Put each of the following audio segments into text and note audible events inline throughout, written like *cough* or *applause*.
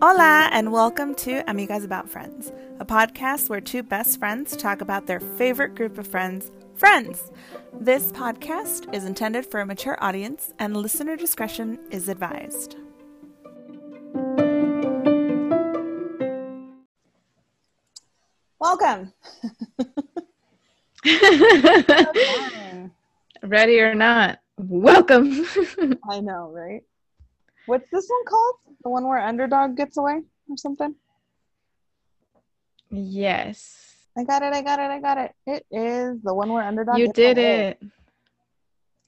Hola, and welcome to Amigas About Friends, a podcast where two best friends talk about their favorite group of friends, friends. This podcast is intended for a mature audience, and listener discretion is advised. Welcome. *laughs* Ready or not, welcome. I know, right? What's this one called? The one where underdog gets away or something? yes, I got it. I got it. I got it. It is the one where underdog. you did away. it.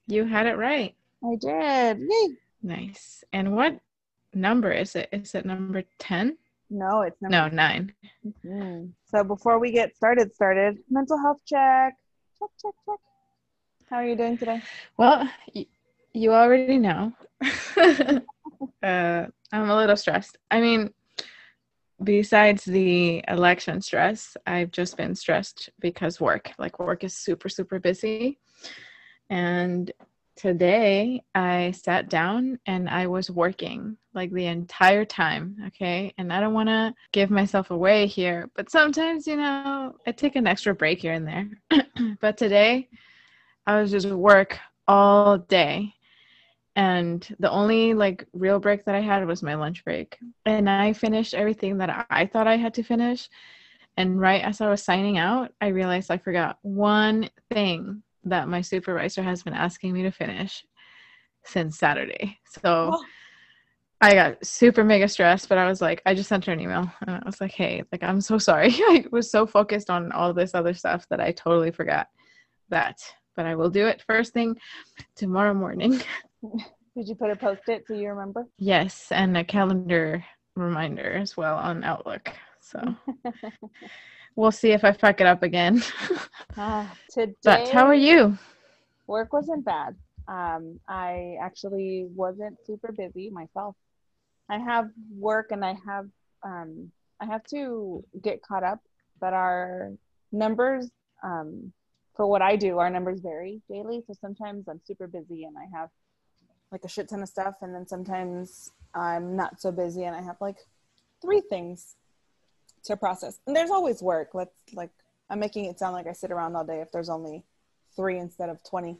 You had it right. I did. Yay. Nice. And what number is it? Is it number 10? No, it's number No, 9. Mhm. So before we get started, started mental health check. Check, check, check. How are you doing today? Well, y- you already know. *laughs* uh, I'm a little stressed. I mean, besides the election stress, I've just been stressed because work, like work is super, super busy. And today I sat down and I was working like the entire time. Okay. And I don't want to give myself away here, but sometimes, you know, I take an extra break here and there. *clears throat* but today I was just work all day. And the only like real break that I had was my lunch break. And I finished everything that I- thought I had to finish. And right as I was signing out, I realized I forgot one thing that my supervisor has been asking me to finish since Saturday. So Oh. I got super mega stressed, but I was like, I just sent her an email and I was like, hey, like, I'm so sorry. *laughs* I was so focused on all this other stuff that I totally forgot that. But I will do it first thing tomorrow morning. *laughs* Did you put a post it so you remember? yes, and a calendar reminder as well on Outlook. So *laughs* we'll see if I fuck it up again. *laughs* Ah, today, but how are you? Work wasn't bad. Um, I actually wasn't super busy myself. I have work and I have um, I have to get caught up, but our numbers um, for what I do, our numbers vary daily. So sometimes I'm super busy and I have like a shit ton of stuff, and then sometimes I'm not so busy and I have like three things to process. And there's always work. Let's like I'm making it sound like I sit around all day if there's only three instead of 20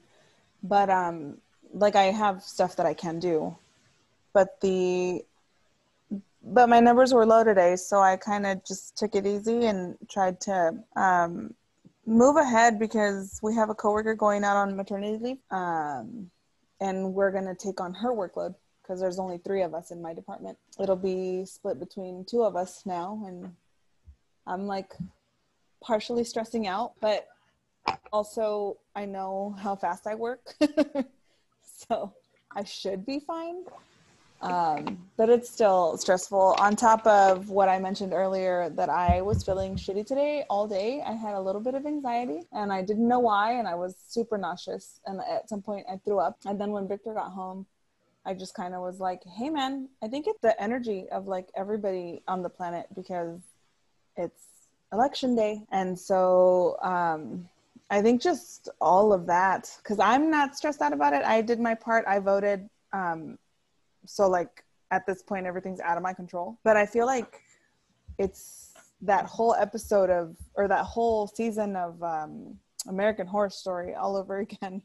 but um like i have stuff that i can do but the but my numbers were low today so i kind of just took it easy and tried to um move ahead because we have a coworker going out on maternity leave um and we're to take on her workload because there's only three of us in my department it'll be split between two of us now and i'm like partially stressing out but also I know how fast I work, *laughs* so I should be fine. Um, but it's still stressful. On top of what I mentioned earlier, that I was feeling shitty today all day. I had a little bit of anxiety, and I didn't know why, and I was super nauseous. And at some point, I threw up. And then when Victor got home, I just kind of was like, "Hey, man, I think it's the energy of like everybody on the planet because it's election day and so um i think just all of that because i'm not stressed out about it i did my part i voted um so like at this point everything's out of my control. But i feel like it's that whole episode of or that whole season of um american horror story all over *laughs* again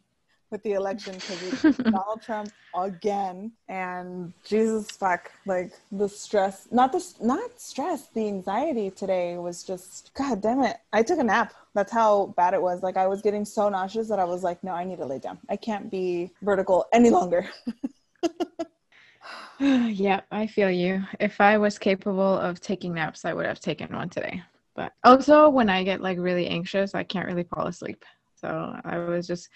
with the election because *laughs* donald trump again. And jesus fuck like the stress not the not stress the anxiety today was just god damn it. I took a nap. That's how bad it was. Like i was getting so nauseous that i was like no i need to lay down. I can't be vertical any longer *laughs* *sighs* yeah, I feel you. If I was capable of taking naps, I would have taken one today. But also, when I get like really anxious, I can't really fall asleep. So I was just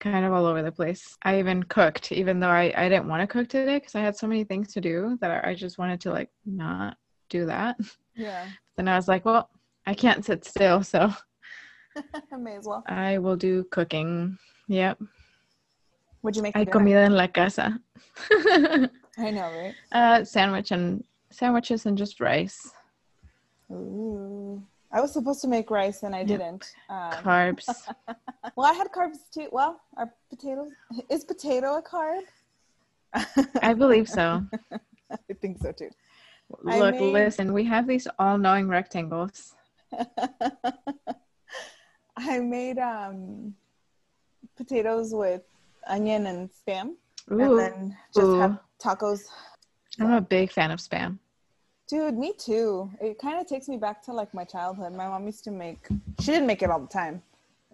kind of all over the place. I even cooked, even though I, I didn't want to cook today because I had so many things to do that I, just wanted to like not do that. yeah *laughs* Then I was like, well, I can't sit still, so i *laughs* may as well I will do cooking. Yep. Would you make Hay comida en la casa. *laughs* i know right uh, sandwich and sandwiches and just rice. Ooh. I was supposed to make rice and I Yep. didn't. Um, Carbs. *laughs* well, I had carbs too. Well, are potatoes is potato a carb? *laughs* I believe so. I think so too. Look, made- listen, we have these all-knowing rectangles. I made um, potatoes with onion and spam, and then just Ooh. have tacos. I'm a big fan of spam. Dude, me too. It kind of takes me back to like my childhood. My mom used to make. She didn't make it all the time,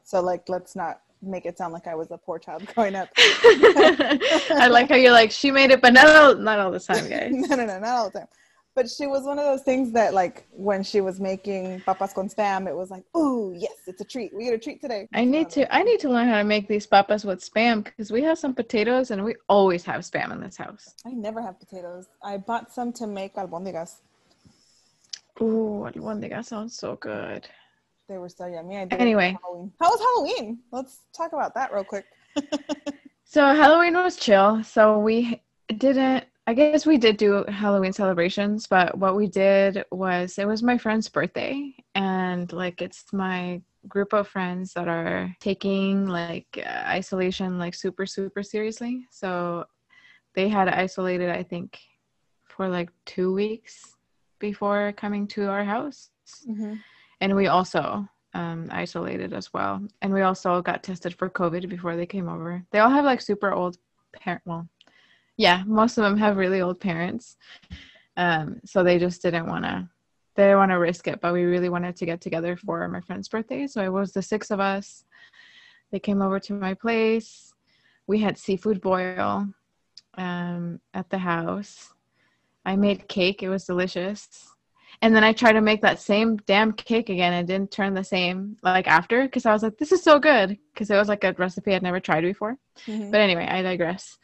so like let's not make it sound like I was a poor child *laughs* growing up. *laughs* I like how you're like she made it, but not all, not all the time, *laughs* guys. no, no, no, not all the time. But she was one of those things that, like, when she was making papas con spam, it was like, oh yes, it's a treat. We get a treat today." I need to I need to learn how to make these papas with spam because we have some potatoes and we always have spam in this house. I never have potatoes. I bought some to make albondigas. Ooh, albondigas sounds so good. They were so yummy. I did Anyway. Halloween. how was Halloween? Let's talk about that real quick. *laughs* So Halloween was chill. So we didn't. I guess we did do Halloween celebrations, but what we did was it was my friend's birthday, and like it's my group of friends that are taking like uh, isolation like super super seriously. So they had isolated, I think, for like two weeks before coming to our house Mm-hmm. and we also um, isolated as well and we also got tested for covid before they came over they all have like super old parent well yeah most of them have really old parents um, so they just didn't want to they didn't want to risk it but we really wanted to get together for my friend's birthday so it was the six of us they came over to my place we had seafood boil um, at the house i made cake it was delicious and then I tried to make that same damn cake again and it didn't turn the same like after because I was like, this is so good because it was like a recipe I'd never tried before. Mm-hmm. But anyway, I digress.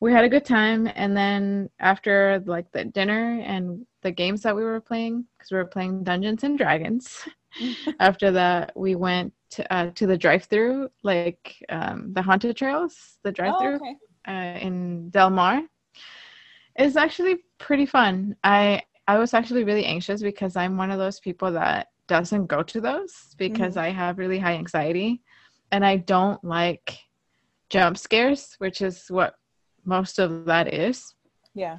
We had a good time, and then after like the dinner and the games that we were playing, because we were playing Dungeons and Dragons. *laughs* after that, we went to, uh, to the drive-through, like um, the haunted trails, the oh, drive-through okay. uh, in Del Mar. It's actually pretty fun. I I was actually really anxious because I'm one of those people that doesn't go to those because I have really high anxiety and I don't like jump scares, which is what most of that is. Yeah.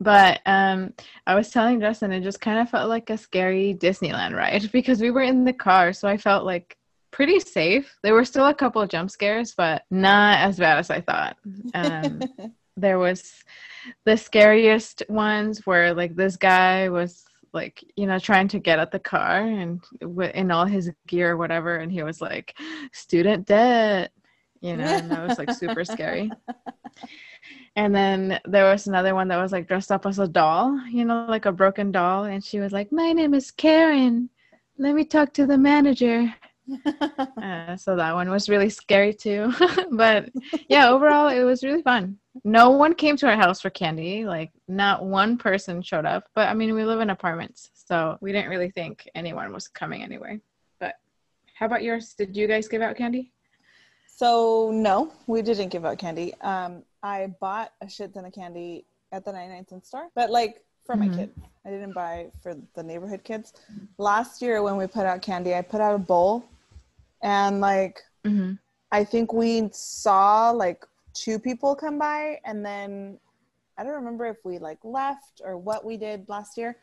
But um, I was telling Justin, it just kind of felt like a scary Disneyland ride *laughs* because we were in the car, so I felt like pretty safe. There were still a couple of jump scares, but not as bad as I thought. Um, *laughs* there was the scariest ones where like this guy was like you know trying to get at the car and w- in all his gear or whatever and he was like student debt you know and that was like super scary *laughs* and then there was another one that was like dressed up as a doll you know like a broken doll and she was like my name is karen let me talk to the manager *laughs* uh, so that one was really scary too. *laughs* but yeah, overall, it was really fun. No one came to our house for candy. Like, not one person showed up. But I mean, we live in apartments, so we didn't really think anyone was coming anyway. But how about yours? Did you guys give out candy? So no, we didn't give out candy. Um, I bought a shit ton of candy at the 99 cent store, but like for my Mhm. kids. I didn't buy for the neighborhood kids. Last year when we put out candy, I put out a bowl, and like Mm-hmm. I think we saw like two people come by, and then I don't remember if we like left or what we did last year.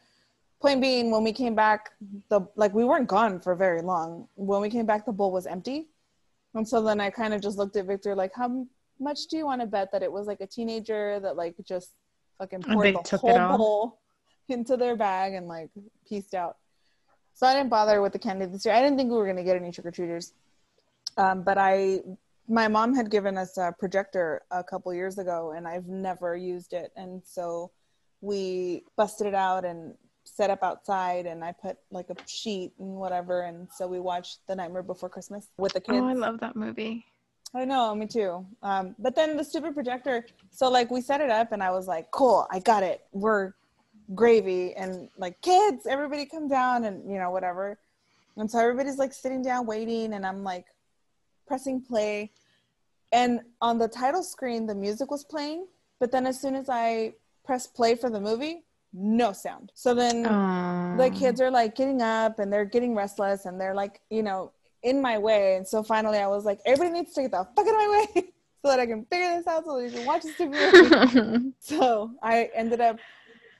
Point being, when we came back, the like we weren't gone for very long. When we came back, the bowl was empty, and so then I kind of just looked at Victor like, how much do you want to bet that it was like a teenager that like just fucking poured the whole bowl into their bag and like pieced out. So I didn't bother with the candy this year. I didn't think we were gonna get any trick or treaters, um, but I my mom had given us a projector a couple years ago and I've never used it. And so we busted it out and set up outside and I put like a sheet and whatever. And so we watched The Nightmare Before Christmas with the kids. Oh, I love that movie. I know, me too. Um, but then the stupid projector. So like we set it up and I was like, cool, I got it. We're gravy and like kids, everybody come down and you know, whatever. And so everybody's like sitting down waiting and I'm like pressing play. And on the title screen, the music was playing. But then as soon as I pressed play for the movie, no sound. So then Aw. the kids are like getting up and they're getting restless and they're like, you know, in my way. And so finally I was like, everybody needs to get the fuck out of my way *laughs* so that I can figure this out so that you can watch this *laughs* movie. So I ended up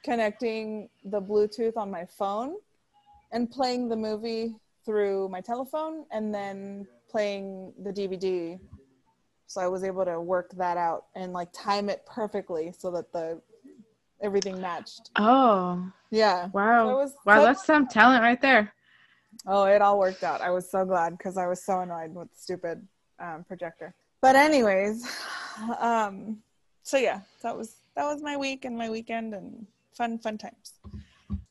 connecting the Bluetooth on my phone and playing the movie through my telephone and then playing the DVD. So I was able to work that out and like time it perfectly so that the everything matched. oh, Yeah. wow. So was wow, so- that's some talent right there. Oh, it all worked out. I was so glad because I was so annoyed with the stupid um, projector. But anyways, *sighs* um, so yeah, that was that was my week and my weekend and fun fun times.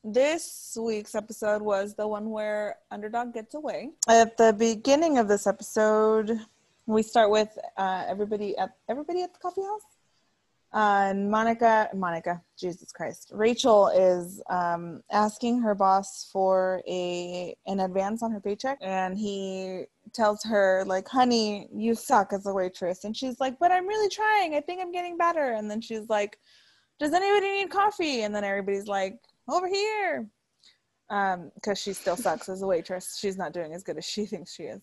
This week's episode was the one where underdog gets away. At the beginning of this episode, we start with uh, everybody at everybody at the coffee house. Uh, and Monica, Monica, Jesus Christ, Rachel is um, asking her boss for a an advance on her paycheck, and he tells her like, "Honey, you suck as a waitress," and she's like, "But I'm really trying. I think I'm getting better." And then she's like, "Does anybody need coffee?" And then everybody's like, "Over here," because she still sucks as a waitress. She's not doing as good as she *laughs* thinks she is.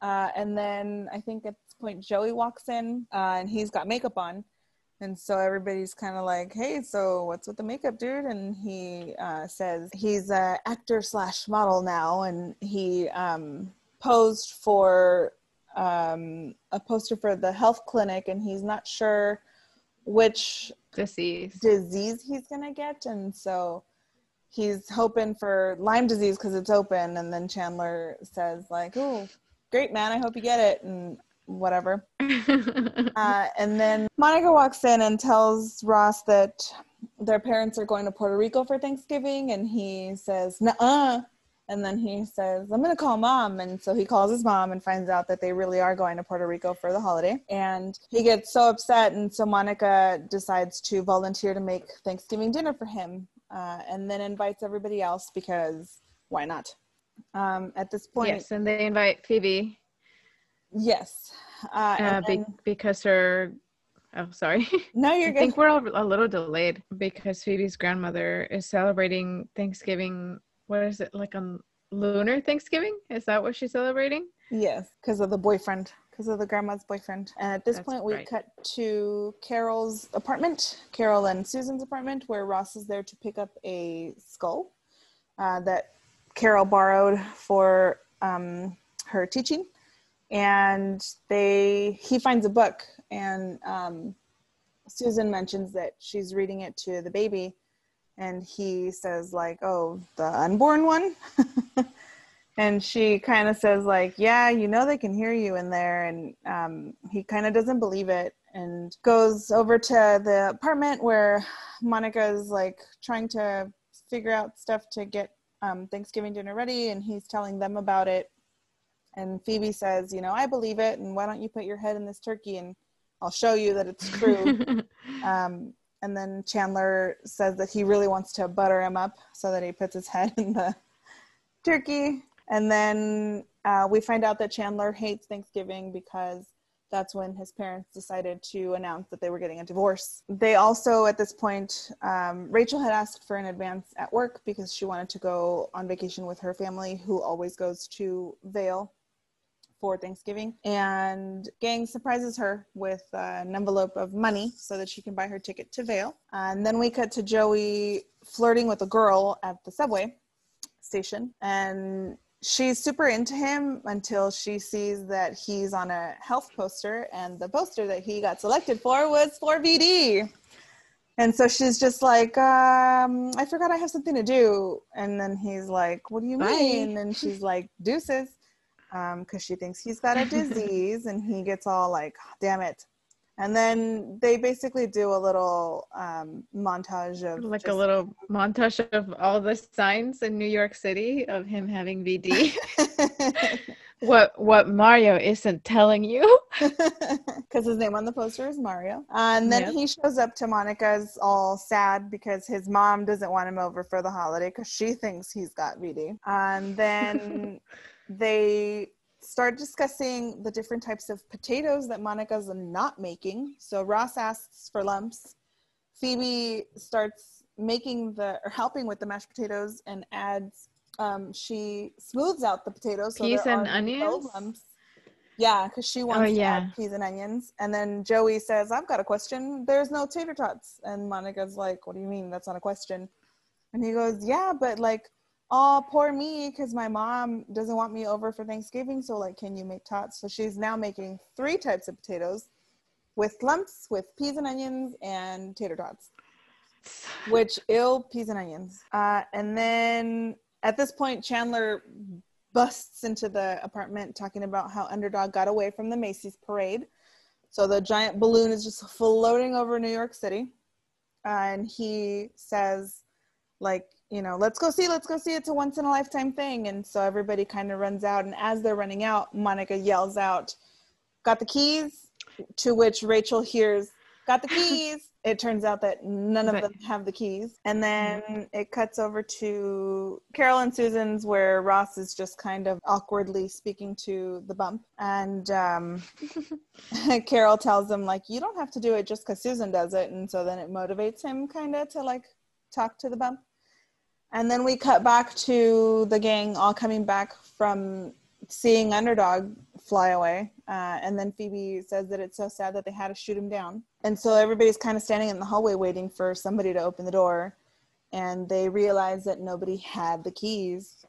Uh, and then I think at this point Joey walks in uh, and he's got makeup on. And so everybody's kind of like, hey, so what's with the makeup, dude? And he uh, says he's an actor slash model now. And he um, posed for um, a poster for the health clinic and he's not sure which Disease. disease he's going to get. And so he's hoping for Lyme disease because it's open. And then Chandler says like, oh, great, man. I hope you get it. And whatever. *laughs* Uh, and then Monica walks in and tells Ross that their parents are going to Puerto Rico for Thanksgiving, and he says, "Nuh-uh." And then he says, "I'm gonna call mom." And so he calls his mom and finds out that they really are going to Puerto Rico for the holiday. And he gets so upset, and so Monica decides to volunteer to make Thanksgiving dinner for him, uh, and then invites everybody else because why not? Um, at this point, yes, and they invite Phoebe yes. Uh, uh, be- then- because her. Oh, sorry. *laughs* no, you're I good. think we're all a little delayed because Phoebe's grandmother is celebrating Thanksgiving. What is it like on lunar Thanksgiving? Is that what she's celebrating? Yes, because of the boyfriend, because of the grandma's boyfriend. And at this That's point, we right. cut to Carol's apartment, Carol and Susan's apartment, where Ross is there to pick up a skull uh, that Carol borrowed for um, her teaching. And they, he finds a book, and um, Susan mentions that she's reading it to the baby, and he says like, "Oh, the unborn one." *laughs* and she kind of says like yeah you know they can hear you in there and um, he kind of doesn't believe it and goes over to the apartment where monica is like trying to figure out stuff to get um, thanksgiving dinner ready and he's telling them about it and phoebe says you know i believe it and why don't you put your head in this turkey and i'll show you that it's true *laughs* um, and then chandler says that he really wants to butter him up so that he puts his head *laughs* in the turkey. And then uh, we find out that Chandler hates Thanksgiving because that's when his parents decided to announce that they were getting a divorce. They also, at this point, um, Rachel had asked for an advance at work because she wanted to go on vacation with her family, who always goes to Vail for Thanksgiving. And Gang surprises her with uh, an envelope of money so that she can buy her ticket to Vail. And then we cut to Joey flirting with a girl at the subway station. And she's super into him until she sees that he's on a health poster. And the poster that he got selected for was for VD. And so she's just like, um, I forgot I have something to do. And then he's like, What do you Bye. mean? And she's like, Deuces because she thinks he's got a *laughs* disease and he gets all like damn it and then they basically do a little um, montage of like a little montage of all the signs in New York City of him having VD. *laughs* what what Mario isn't telling you? *laughs* because his name on the poster is Mario. And then Yep. he shows up to Monica's all sad because his mom doesn't want him over for the holiday because she thinks he's got VD. And then they start discussing the different types of potatoes that Monica's not making. So Ross asks for lumps. Phoebe starts making the or helping with the mashed potatoes and adds um she smooths out the potatoes so Peas and no onions? lumps. Yeah, because she wants to yeah. add peas and onions. And then Joey says, I've got a question. There's no tater tots. And Monica's like, What do you mean? That's not a question. And he goes, Yeah, but like, oh, poor me, because my mom doesn't want me over for Thanksgiving. So, like, can you make tots? So she's now making three types of potatoes with lumps, with peas and onions, and tater tots which ill peas and onions. Uh, and then at this point, Chandler busts into the apartment talking about how Underdog got away from the Macy's parade. So the giant balloon is just floating over New York City. and he says, like, you know, let's go see, let's go see. It's a once in a lifetime thing. And so everybody kind of runs out. And as they're running out, Monica yells out, Got the keys? To which Rachel hears, Got the *laughs* keys. it turns out that none of them have the keys. And then it cuts over to Carol and Susan's, where Ross is just kind of awkwardly speaking to the bump. And um, *laughs* *laughs* Carol tells him, like, you don't have to do it just because Susan does it. And so then it motivates him kind of to like talk to the bump. And then we cut back to the gang all coming back from seeing Underdog fly away. Uh, and then Phoebe says that it's so sad that they had to shoot him down. And so everybody's kind of standing in the hallway waiting for somebody to open the door. And they realize that nobody had the keys.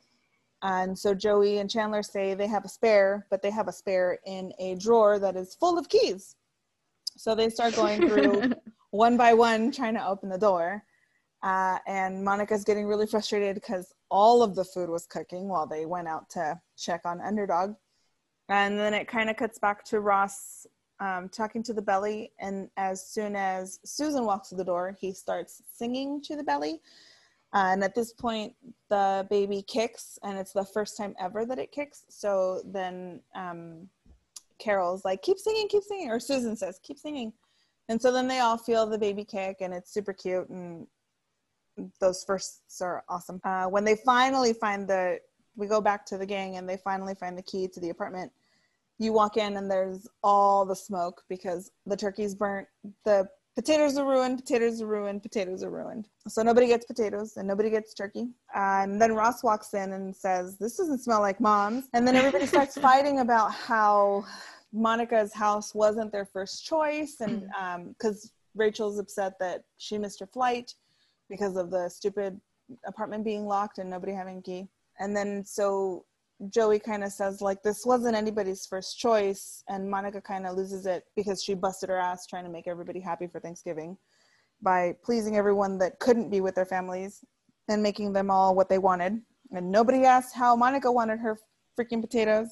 And so Joey and Chandler say they have a spare, but they have a spare in a drawer that is full of keys. So they start going through *laughs* one by one trying to open the door. Uh, and Monica's getting really frustrated because all of the food was cooking while they went out to check on Underdog. And then it kind of cuts back to Ross um, talking to the belly. And as soon as Susan walks through the door, he starts singing to the belly. Uh, and at this point, the baby kicks, and it's the first time ever that it kicks. So then um, Carol's like, keep singing, keep singing. Or Susan says, keep singing. And so then they all feel the baby kick, and it's super cute. And those firsts are awesome. Uh, when they finally find the, we go back to the gang, and they finally find the key to the apartment. You walk in, and there's all the smoke because the turkey's burnt. The potatoes are ruined, potatoes are ruined, potatoes are ruined. So nobody gets potatoes and nobody gets turkey. And then Ross walks in and says, This doesn't smell like mom's. And then everybody starts *laughs* fighting about how Monica's house wasn't their first choice. And because Rachel's upset that she missed her flight because of the stupid apartment being locked and nobody having key. And then so Joey kind of says like this wasn't anybody's first choice, and Monica kind of loses it because she busted her ass trying to make everybody happy for Thanksgiving by pleasing everyone that couldn't be with their families and making them all what they wanted. And nobody asked how Monica wanted her freaking potatoes.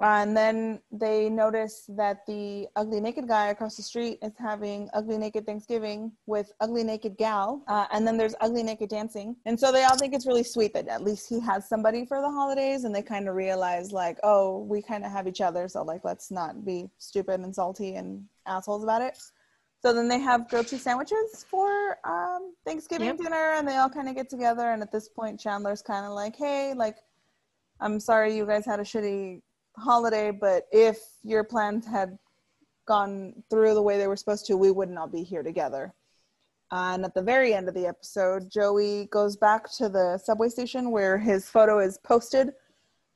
And then they notice that the ugly naked guy across the street is having ugly naked Thanksgiving with ugly naked gal. Uh, and then there's ugly naked dancing. And so they all think it's really sweet that at least he has somebody for the holidays. And they kind of realize, like, oh, we kind of have each other. So, like, let's not be stupid and salty and assholes about it. So then they have grilled cheese sandwiches for um, Thanksgiving Yep. dinner, and they all kind of get together. And at this point, Chandler's kind of like, "Hey, like, I'm sorry you guys had a shitty holiday, but if your plans had gone through the way they were supposed to, we would not be here together." And at the very end of the episode, Joey goes back to the subway station where his photo is posted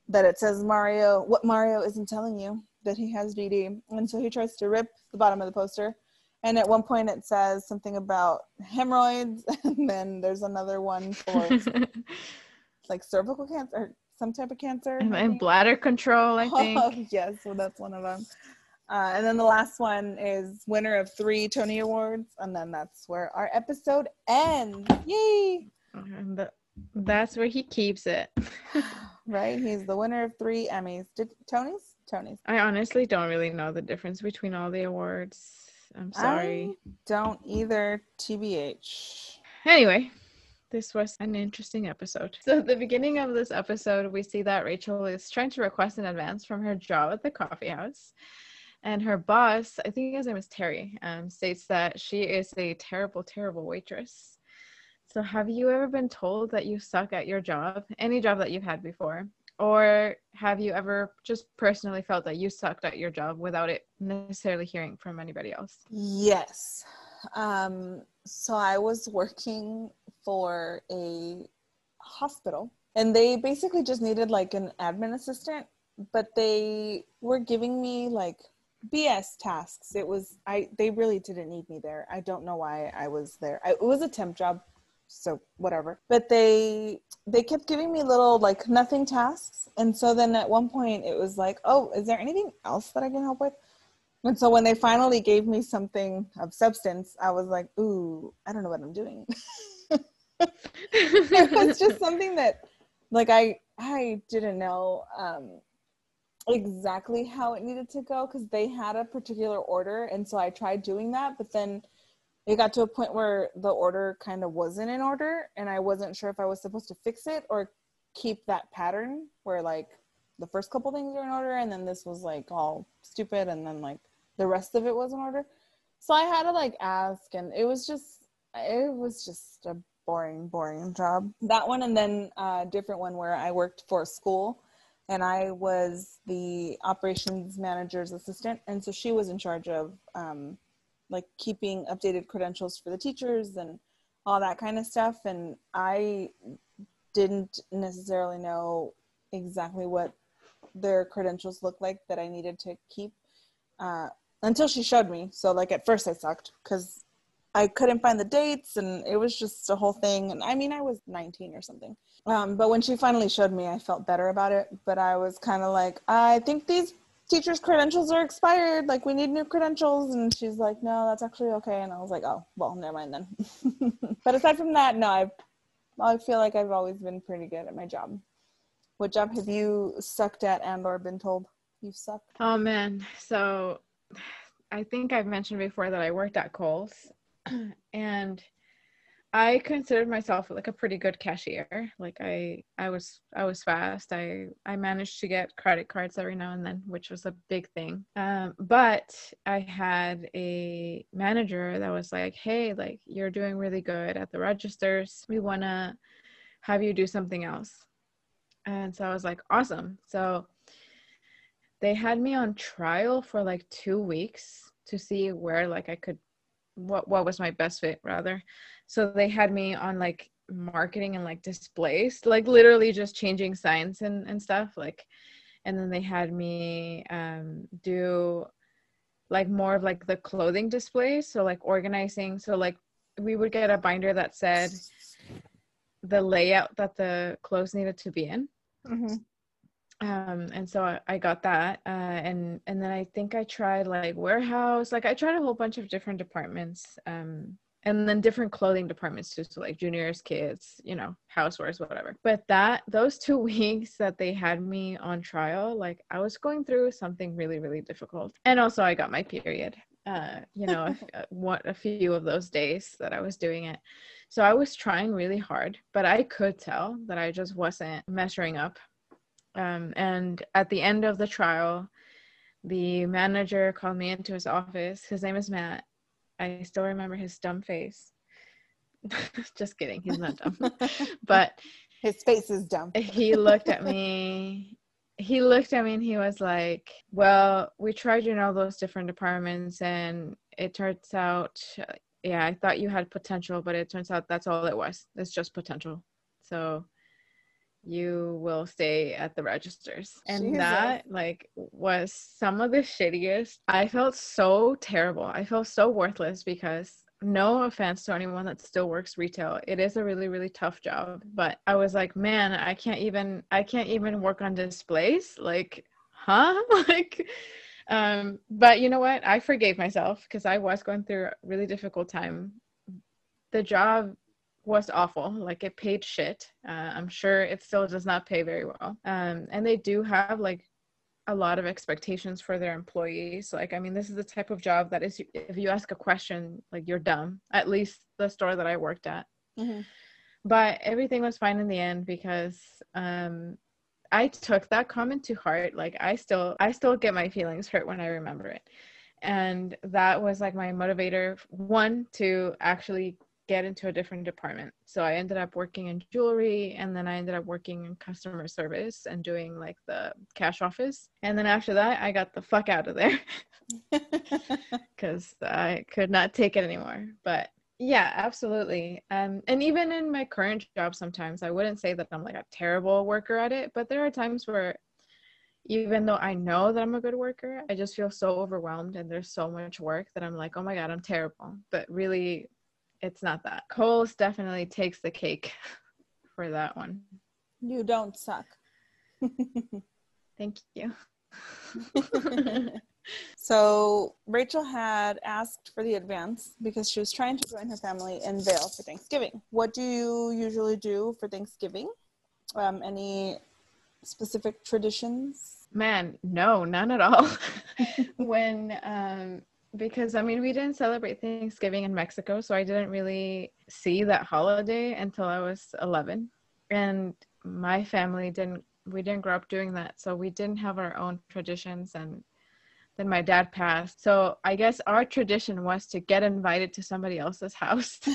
that it says Mario, what Mario isn't telling you that he has DD. And so he tries to rip the bottom of the poster. And at one point it says something about hemorrhoids. *laughs* And then there's another one for *laughs* like cervical cancer some type of cancer. and, bladder control, I *laughs* Oh, think. yes, well, that's one of them. Uh, and then the last one is winner of three Tony Awards. And then that's where our episode ends. Yay! And th- that's where he keeps it. *laughs* Right? He's the winner of three Emmys. Did Tony's? Tony's. I honestly don't really know the difference between all the awards. I'm sorry. I don't either, TBH. Anyway, this was an interesting episode. So, at the beginning of this episode, we see that Rachel is trying to request an advance from her job at the coffee house. And her boss, I think his name is Terry, um, states that she is a terrible, terrible waitress. So, have you ever been told that you suck at your job, any job that you've had before? Or have you ever just personally felt that you sucked at your job without it necessarily hearing from anybody else? Yes. Um, so I was working for a hospital and they basically just needed like an admin assistant, but they were giving me like BS tasks. It was I they really didn't need me there. I don't know why I was there. I, it was a temp job, so whatever. But they they kept giving me little like nothing tasks, and so then at one point it was like, oh, is there anything else that I can help with? And so when they finally gave me something of substance, I was like, ooh, I don't know what I'm doing. *laughs* it was *laughs* just something that like I I didn't know um exactly how it needed to go because they had a particular order and so I tried doing that, but then it got to a point where the order kind of wasn't in order and I wasn't sure if I was supposed to fix it or keep that pattern where like the first couple things are in order and then this was like all stupid and then like the rest of it was in order. So I had to like ask and it was just it was just a boring, boring job. That one and then a different one where I worked for a school and I was the operations manager's assistant. And so she was in charge of um, like keeping updated credentials for the teachers and all that kind of stuff. And I didn't necessarily know exactly what their credentials looked like that I needed to keep uh, until she showed me. So like at first I sucked because I couldn't find the dates and it was just a whole thing. And I mean, I was 19 or something. Um, but when she finally showed me, I felt better about it. But I was kind of like, I think these teachers' credentials are expired. Like, we need new credentials. And she's like, no, that's actually okay. And I was like, oh, well, never mind then. *laughs* but aside from that, no, I, I feel like I've always been pretty good at my job. What job have you sucked at and or been told you sucked? Oh, man. So I think I've mentioned before that I worked at Kohl's *clears throat* and I considered myself like a pretty good cashier. Like I I was I was fast. I I managed to get credit cards every now and then, which was a big thing. Um, but I had a manager that was like, "Hey, like you're doing really good at the registers. We want to have you do something else." And so I was like, "Awesome." So they had me on trial for like 2 weeks to see where like I could what what was my best fit rather. So they had me on like marketing and like displays like literally just changing signs and and stuff like and then they had me um do like more of like the clothing displays so like organizing so like we would get a binder that said the layout that the clothes needed to be in. Mm-hmm um and so I, I got that uh and and then i think i tried like warehouse like i tried a whole bunch of different departments um and then different clothing departments too so like juniors kids you know housewares whatever. But that those *laughs* two weeks that they had me on trial like i was going through something really really difficult. And also i got my period uh you know *laughs* what a few of those days that i was doing it. So i was trying really hard but i could tell that i just wasn't measuring up um, and at the end of the trial, the manager called me into his office. His name is Matt. I still remember his dumb face. *laughs* Just kidding, he's not dumb. *laughs* but his face is dumb. *laughs* he looked at me. He looked at me and he was like, Well, we tried you in all those different departments, and it turns out, yeah, I thought you had potential, but it turns out that's all it was. It's just potential. So you will stay at the registers. And Jesus. that like was some of the shittiest. I felt so terrible. I felt so worthless because no offense to anyone that still works retail it is a really really tough job. But i was like man i can't even i can't even work on displays? Like huh? *laughs* Like um but you know what? I forgave myself because i was going through a really difficult time. The job was awful. Like it paid shit. Uh, I'm sure it still does not pay very well. Um, and they do have like a lot of expectations for their employees. Like, I mean, this is the type of job that is, if you ask a question, like you're dumb. At least the store that I worked at. Mm-hmm. But everything was fine in the end because um, I took that comment to heart. Like, I still, I still get my feelings hurt when I remember it. And that was like my motivator, one, to actually get into a different department. So I ended up working in jewelry and then I ended up working in customer service and doing like the cash office. And then after that, I got the fuck out of there *laughs* *laughs* because I could not take it anymore. But yeah, absolutely. Um, and even in my current job, sometimes I wouldn't say that I'm like a terrible worker at it, but there are times where even though I know that I'm a good worker, I just feel so overwhelmed and there's so much work that I'm like, oh my God, I'm terrible. But really, it's not that. Kohl's definitely takes the cake *laughs* for that one. You don't suck. *laughs* Thank you. *laughs* so Rachel had asked for the advance because she was trying to join her family in Vail for Thanksgiving. What do you usually do for Thanksgiving? Um, any specific traditions? Man, no, none at all. when um, because I mean, we didn't celebrate Thanksgiving in Mexico, so I didn't really see that holiday until I was 11. And my family didn't, we didn't grow up doing that. So we didn't have our own traditions. And then my dad passed. So I guess our tradition was to get invited to somebody else's house. *laughs*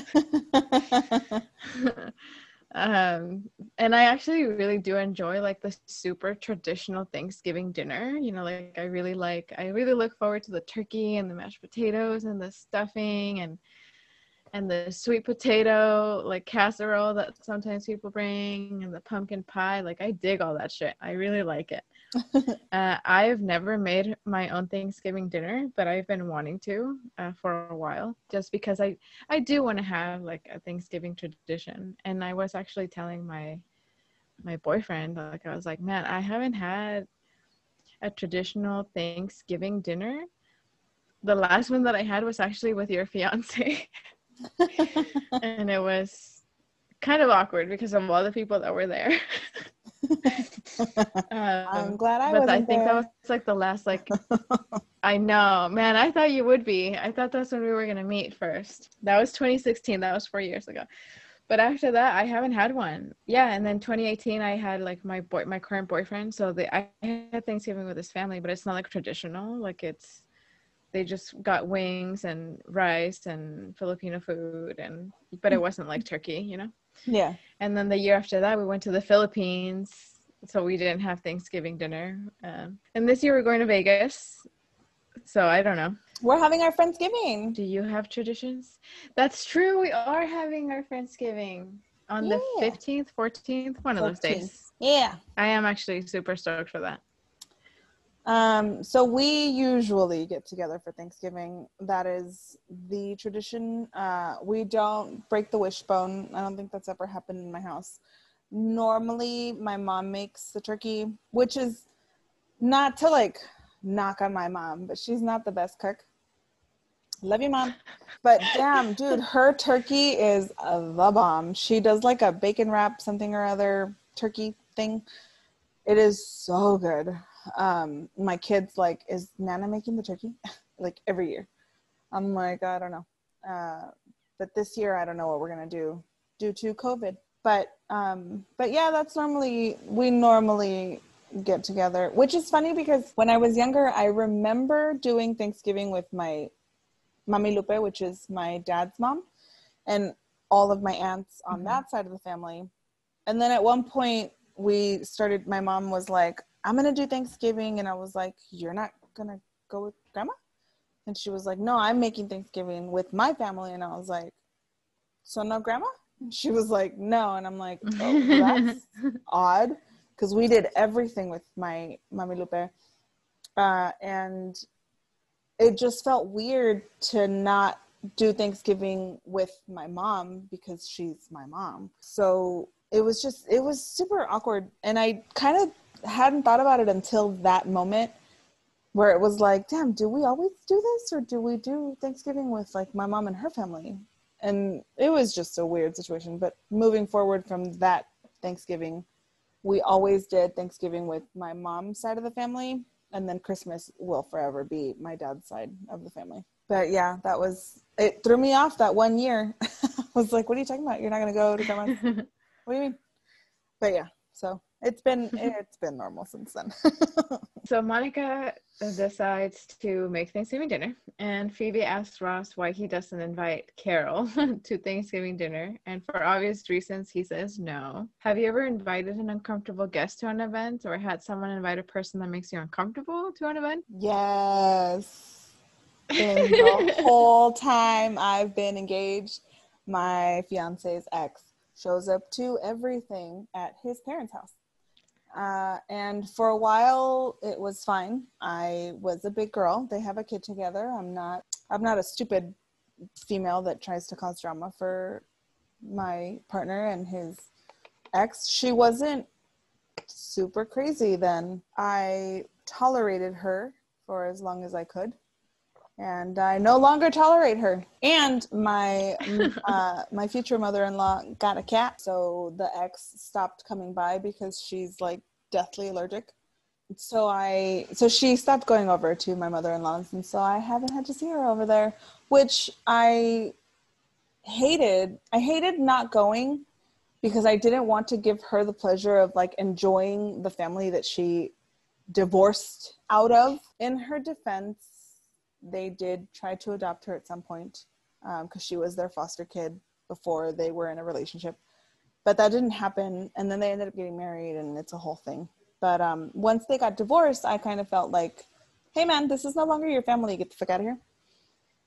*laughs* *laughs* um and i actually really do enjoy like the super traditional thanksgiving dinner. You know like i really like i really look forward to the turkey and the mashed potatoes and the stuffing and and the sweet potato like casserole that sometimes people bring and the pumpkin pie. Like i dig all that shit. I really like it *laughs* uh, I've never made my own Thanksgiving dinner, but I've been wanting to uh, for a while, just because I I do want to have like a Thanksgiving tradition. And I was actually telling my my boyfriend, like I was like, man, I haven't had a traditional Thanksgiving dinner. The last one that I had was actually with your fiance, *laughs* and it was kind of awkward because of all the people that were there. *laughs* *laughs* I'm um, glad I but wasn't I think there. that was like the last like *laughs* I know, man. I thought you would be. I thought that's when we were gonna meet first. That was 2016. That was four years ago. But after that, I haven't had one. Yeah, and then 2018, I had like my boy, my current boyfriend. So they, I had Thanksgiving with his family, but it's not like traditional. Like it's, they just got wings and rice and Filipino food, and but it wasn't like turkey, you know. Yeah. And then the year after that, we went to the Philippines. So we didn't have Thanksgiving dinner. Um, and this year we're going to Vegas. So I don't know. We're having our Friendsgiving. Do you have traditions? That's true. We are having our Friendsgiving on the 15th, 14th, one of those days. Yeah. I am actually super stoked for that. Um, so we usually get together for Thanksgiving. That is the tradition. Uh, we don't break the wishbone. I don't think that's ever happened in my house. Normally, my mom makes the turkey, which is not to like knock on my mom, but she's not the best cook. Love you, mom. But damn, *laughs* dude, her turkey is the bomb. She does like a bacon wrap, something or other turkey thing. It is so good um my kids like is nana making the turkey? *laughs* Like every year. I'm like i don't know. Uh but this year i don't know what we're gonna do due to covid. But um but yeah that's normally we normally get together which is funny because when i was younger i remember doing thanksgiving with my mami lupe which is my dad's mom and all of my aunts on Mhm. that side of the family. And then at one point we started my mom was like i'm gonna do thanksgiving. And i was like you're not gonna go with grandma? And she was like no i'm making thanksgiving with my family. And i was like so no grandma? And she was like no. And i'm like oh, that's *laughs* odd because we did everything with my mami lupe. Uh, and it just felt weird to not do thanksgiving with my mom because she's my mom. So it was just it was super awkward. And i kind of hadn't thought about it until that moment where it was like damn do we always do this or do we do thanksgiving with like my mom and her family? And it was just a weird situation but moving forward from that thanksgiving we always did thanksgiving with my mom's side of the family and then christmas will forever be my dad's side of the family. But yeah that was it threw me off that one year. *laughs* I was like what are you talking about? You're not going to go to grandma's? *laughs* What do you mean? But yeah so it's been *laughs* it's been normal since then. *laughs* so Monica decides to make Thanksgiving dinner, and Phoebe asks Ross why he doesn't invite Carol *laughs* to Thanksgiving dinner, and for obvious reasons, he says no. Have you ever invited an uncomfortable guest to an event, or had someone invite a person that makes you uncomfortable to an event? Yes. In the whole time I've been engaged, my fiance's ex shows up to everything at his parents' house. Uh, and for a while it was fine. I was a big girl. They have a kid together. I'm not I'm not a stupid female that tries to cause drama for my partner and his ex. She wasn't super crazy then. I tolerated her for as long as I could and I no longer tolerate her. And my *laughs* uh, my future mother-in-law got a cat, so the ex stopped coming by because she's like deathly allergic. So I so she stopped going over to my mother-in-law's, and so I haven't had to see her over there, which I hated. I hated not going because I didn't want to give her the pleasure of like enjoying the family that she divorced out of. In her defense, they did try to adopt her at some point because um, she was their foster kid before they were in a relationship. But that didn't happen. And then they ended up getting married, and it's a whole thing. But um, once they got divorced, I kind of felt like, hey, man, this is no longer your family. Get the fuck out of here.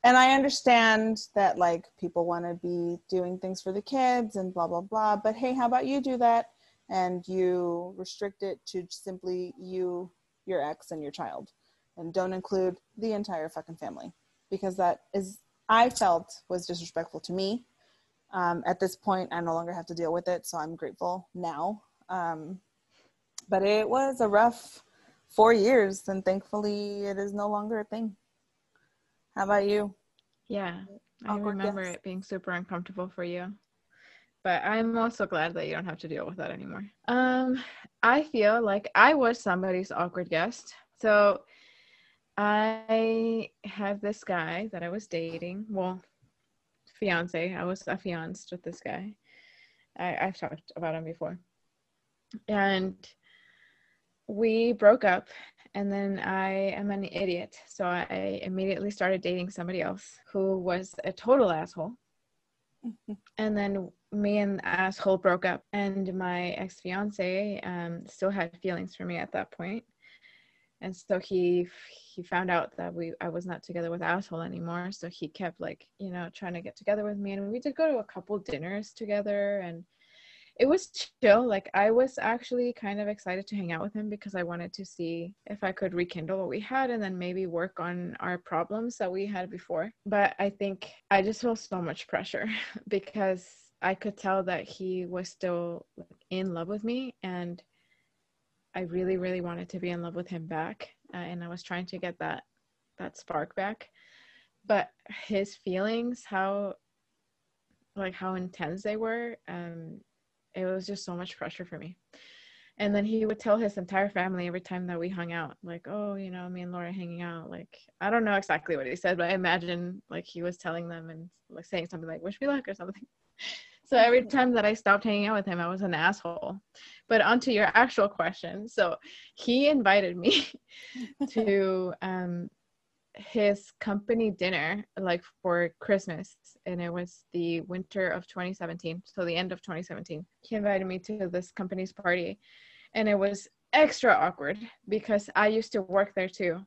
And I understand that like people want to be doing things for the kids and blah, blah, blah. But hey, how about you do that? And you restrict it to simply you, your ex, and your child and don't include the entire fucking family because that is I felt was disrespectful to me. Um, at this point, I no longer have to deal with it, so I'm grateful now. Um, but it was a rough four years, and thankfully, it is no longer a thing. How about you? Yeah, I remember guess? it being super uncomfortable for you. But I'm also glad that you don't have to deal with that anymore. Um, I feel like I was somebody's awkward guest. So I have this guy that I was dating. Well, fiance. I was affianced with this guy. I, I've talked about him before. And we broke up and then I am an idiot. So I immediately started dating somebody else who was a total asshole. *laughs* and then me and the asshole broke up, and my ex fiance um, still had feelings for me at that point and so he he found out that we I was not together with asshole anymore. So he kept like you know trying to get together with me, and we did go to a couple dinners together, and it was chill. Like I was actually kind of excited to hang out with him because I wanted to see if I could rekindle what we had, and then maybe work on our problems that we had before. But I think I just felt so much pressure *laughs* because I could tell that he was still in love with me and I really, really wanted to be in love with him back, uh, and I was trying to get that that spark back. But his feelings, how like how intense they were, um, it was just so much pressure for me. And then he would tell his entire family every time that we hung out, like, "Oh, you know, me and Laura hanging out." Like, I don't know exactly what he said, but I imagine like he was telling them and like saying something like "Wish me luck" or something. So every time that I stopped hanging out with him, I was an asshole. But onto your actual question. So he invited me *laughs* to um, his company dinner, like for Christmas, and it was the winter of 2017. So the end of 2017. He invited me to this company's party, and it was extra awkward because I used to work there too.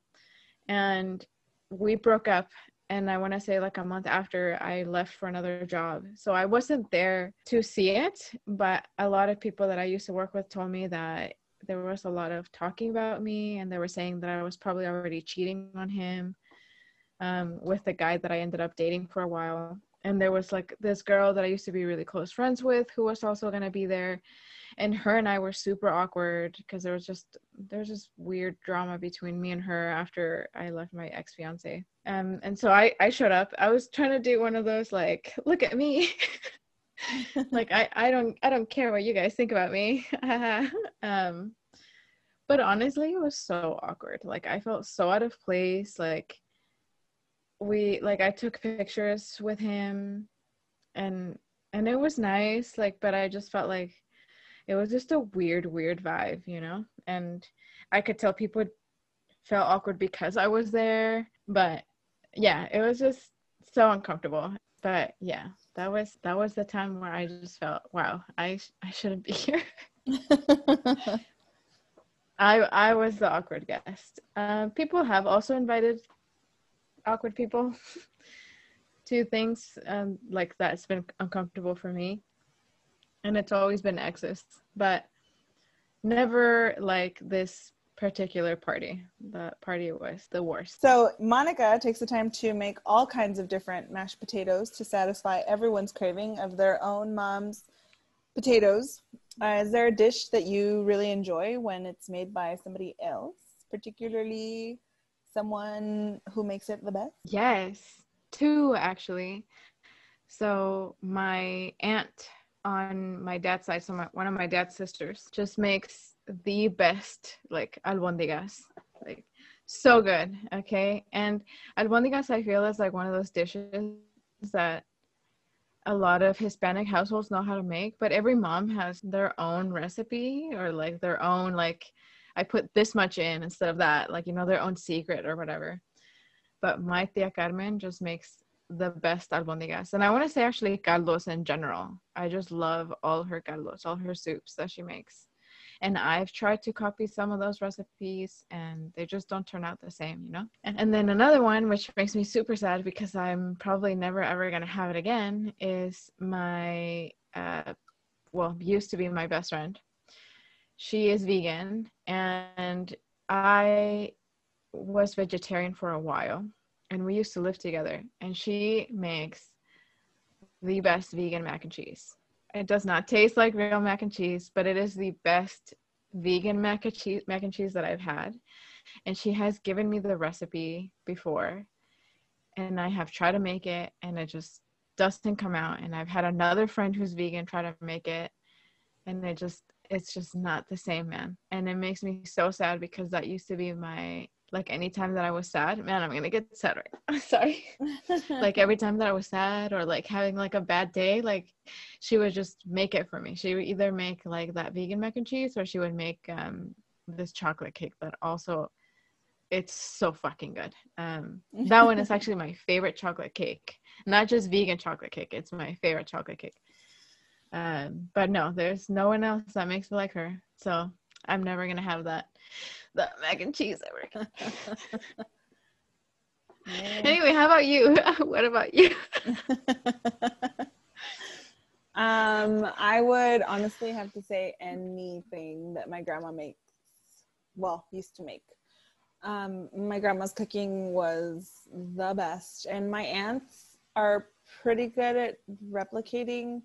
And we broke up and I want to say like a month after I left for another job. So I wasn't there to see it, but a lot of people that I used to work with told me that there was a lot of talking about me and they were saying that I was probably already cheating on him um, with the guy that I ended up dating for a while. And there was like this girl that I used to be really close friends with who was also going to be there and her and I were super awkward because there was just there was just weird drama between me and her after I left my ex fiance. Um, and so I I showed up. I was trying to do one of those like, look at me. *laughs* like I I don't I don't care what you guys think about me. *laughs* um, but honestly, it was so awkward. Like I felt so out of place. Like we like I took pictures with him, and and it was nice. Like, but I just felt like it was just a weird, weird vibe, you know? And I could tell people felt awkward because I was there. But yeah, it was just so uncomfortable. But yeah, that was that was the time where I just felt, wow, I I shouldn't be here. *laughs* I I was the awkward guest. Uh, people have also invited awkward people *laughs* Two things um, like that's been uncomfortable for me, and it's always been exes, but never like this particular party. The party was the worst. So Monica takes the time to make all kinds of different mashed potatoes to satisfy everyone's craving of their own mom's potatoes. Uh, is there a dish that you really enjoy when it's made by somebody else, particularly someone who makes it the best? Yes, two actually. So my aunt on my dad's side, so my, one of my dad's sisters, just makes the best like albondigas, like so good. Okay, and albondigas I feel is like one of those dishes that a lot of Hispanic households know how to make, but every mom has their own recipe or like their own like I put this much in instead of that, like you know their own secret or whatever. But my tia Carmen just makes the best albondigas, and I want to say actually caldos in general. I just love all her caldos, all her soups that she makes and i've tried to copy some of those recipes and they just don't turn out the same you know and, then another one which makes me super sad because i'm probably never ever going to have it again is my uh, well used to be my best friend she is vegan and i was vegetarian for a while and we used to live together and she makes the best vegan mac and cheese it does not taste like real mac and cheese, but it is the best vegan mac and cheese mac and cheese that I've had. And she has given me the recipe before. And I have tried to make it and it just doesn't come out. And I've had another friend who's vegan try to make it and it just it's just not the same, man. And it makes me so sad because that used to be my like anytime that I was sad, man, I'm gonna get sad right. *laughs* I'm sorry. *laughs* like every time that I was sad or like having like a bad day, like she would just make it for me. She would either make like that vegan mac and cheese or she would make um this chocolate cake that also it's so fucking good. Um that one is *laughs* actually my favorite chocolate cake. Not just vegan chocolate cake, it's my favorite chocolate cake. Um but no, there's no one else that makes it like her. So I'm never gonna have that that mac and cheese ever. anyway, how about you? *laughs* what about you? *laughs* um, I would honestly have to say anything that my grandma makes. Well, used to make. Um, my grandma's cooking was the best, and my aunts are pretty good at replicating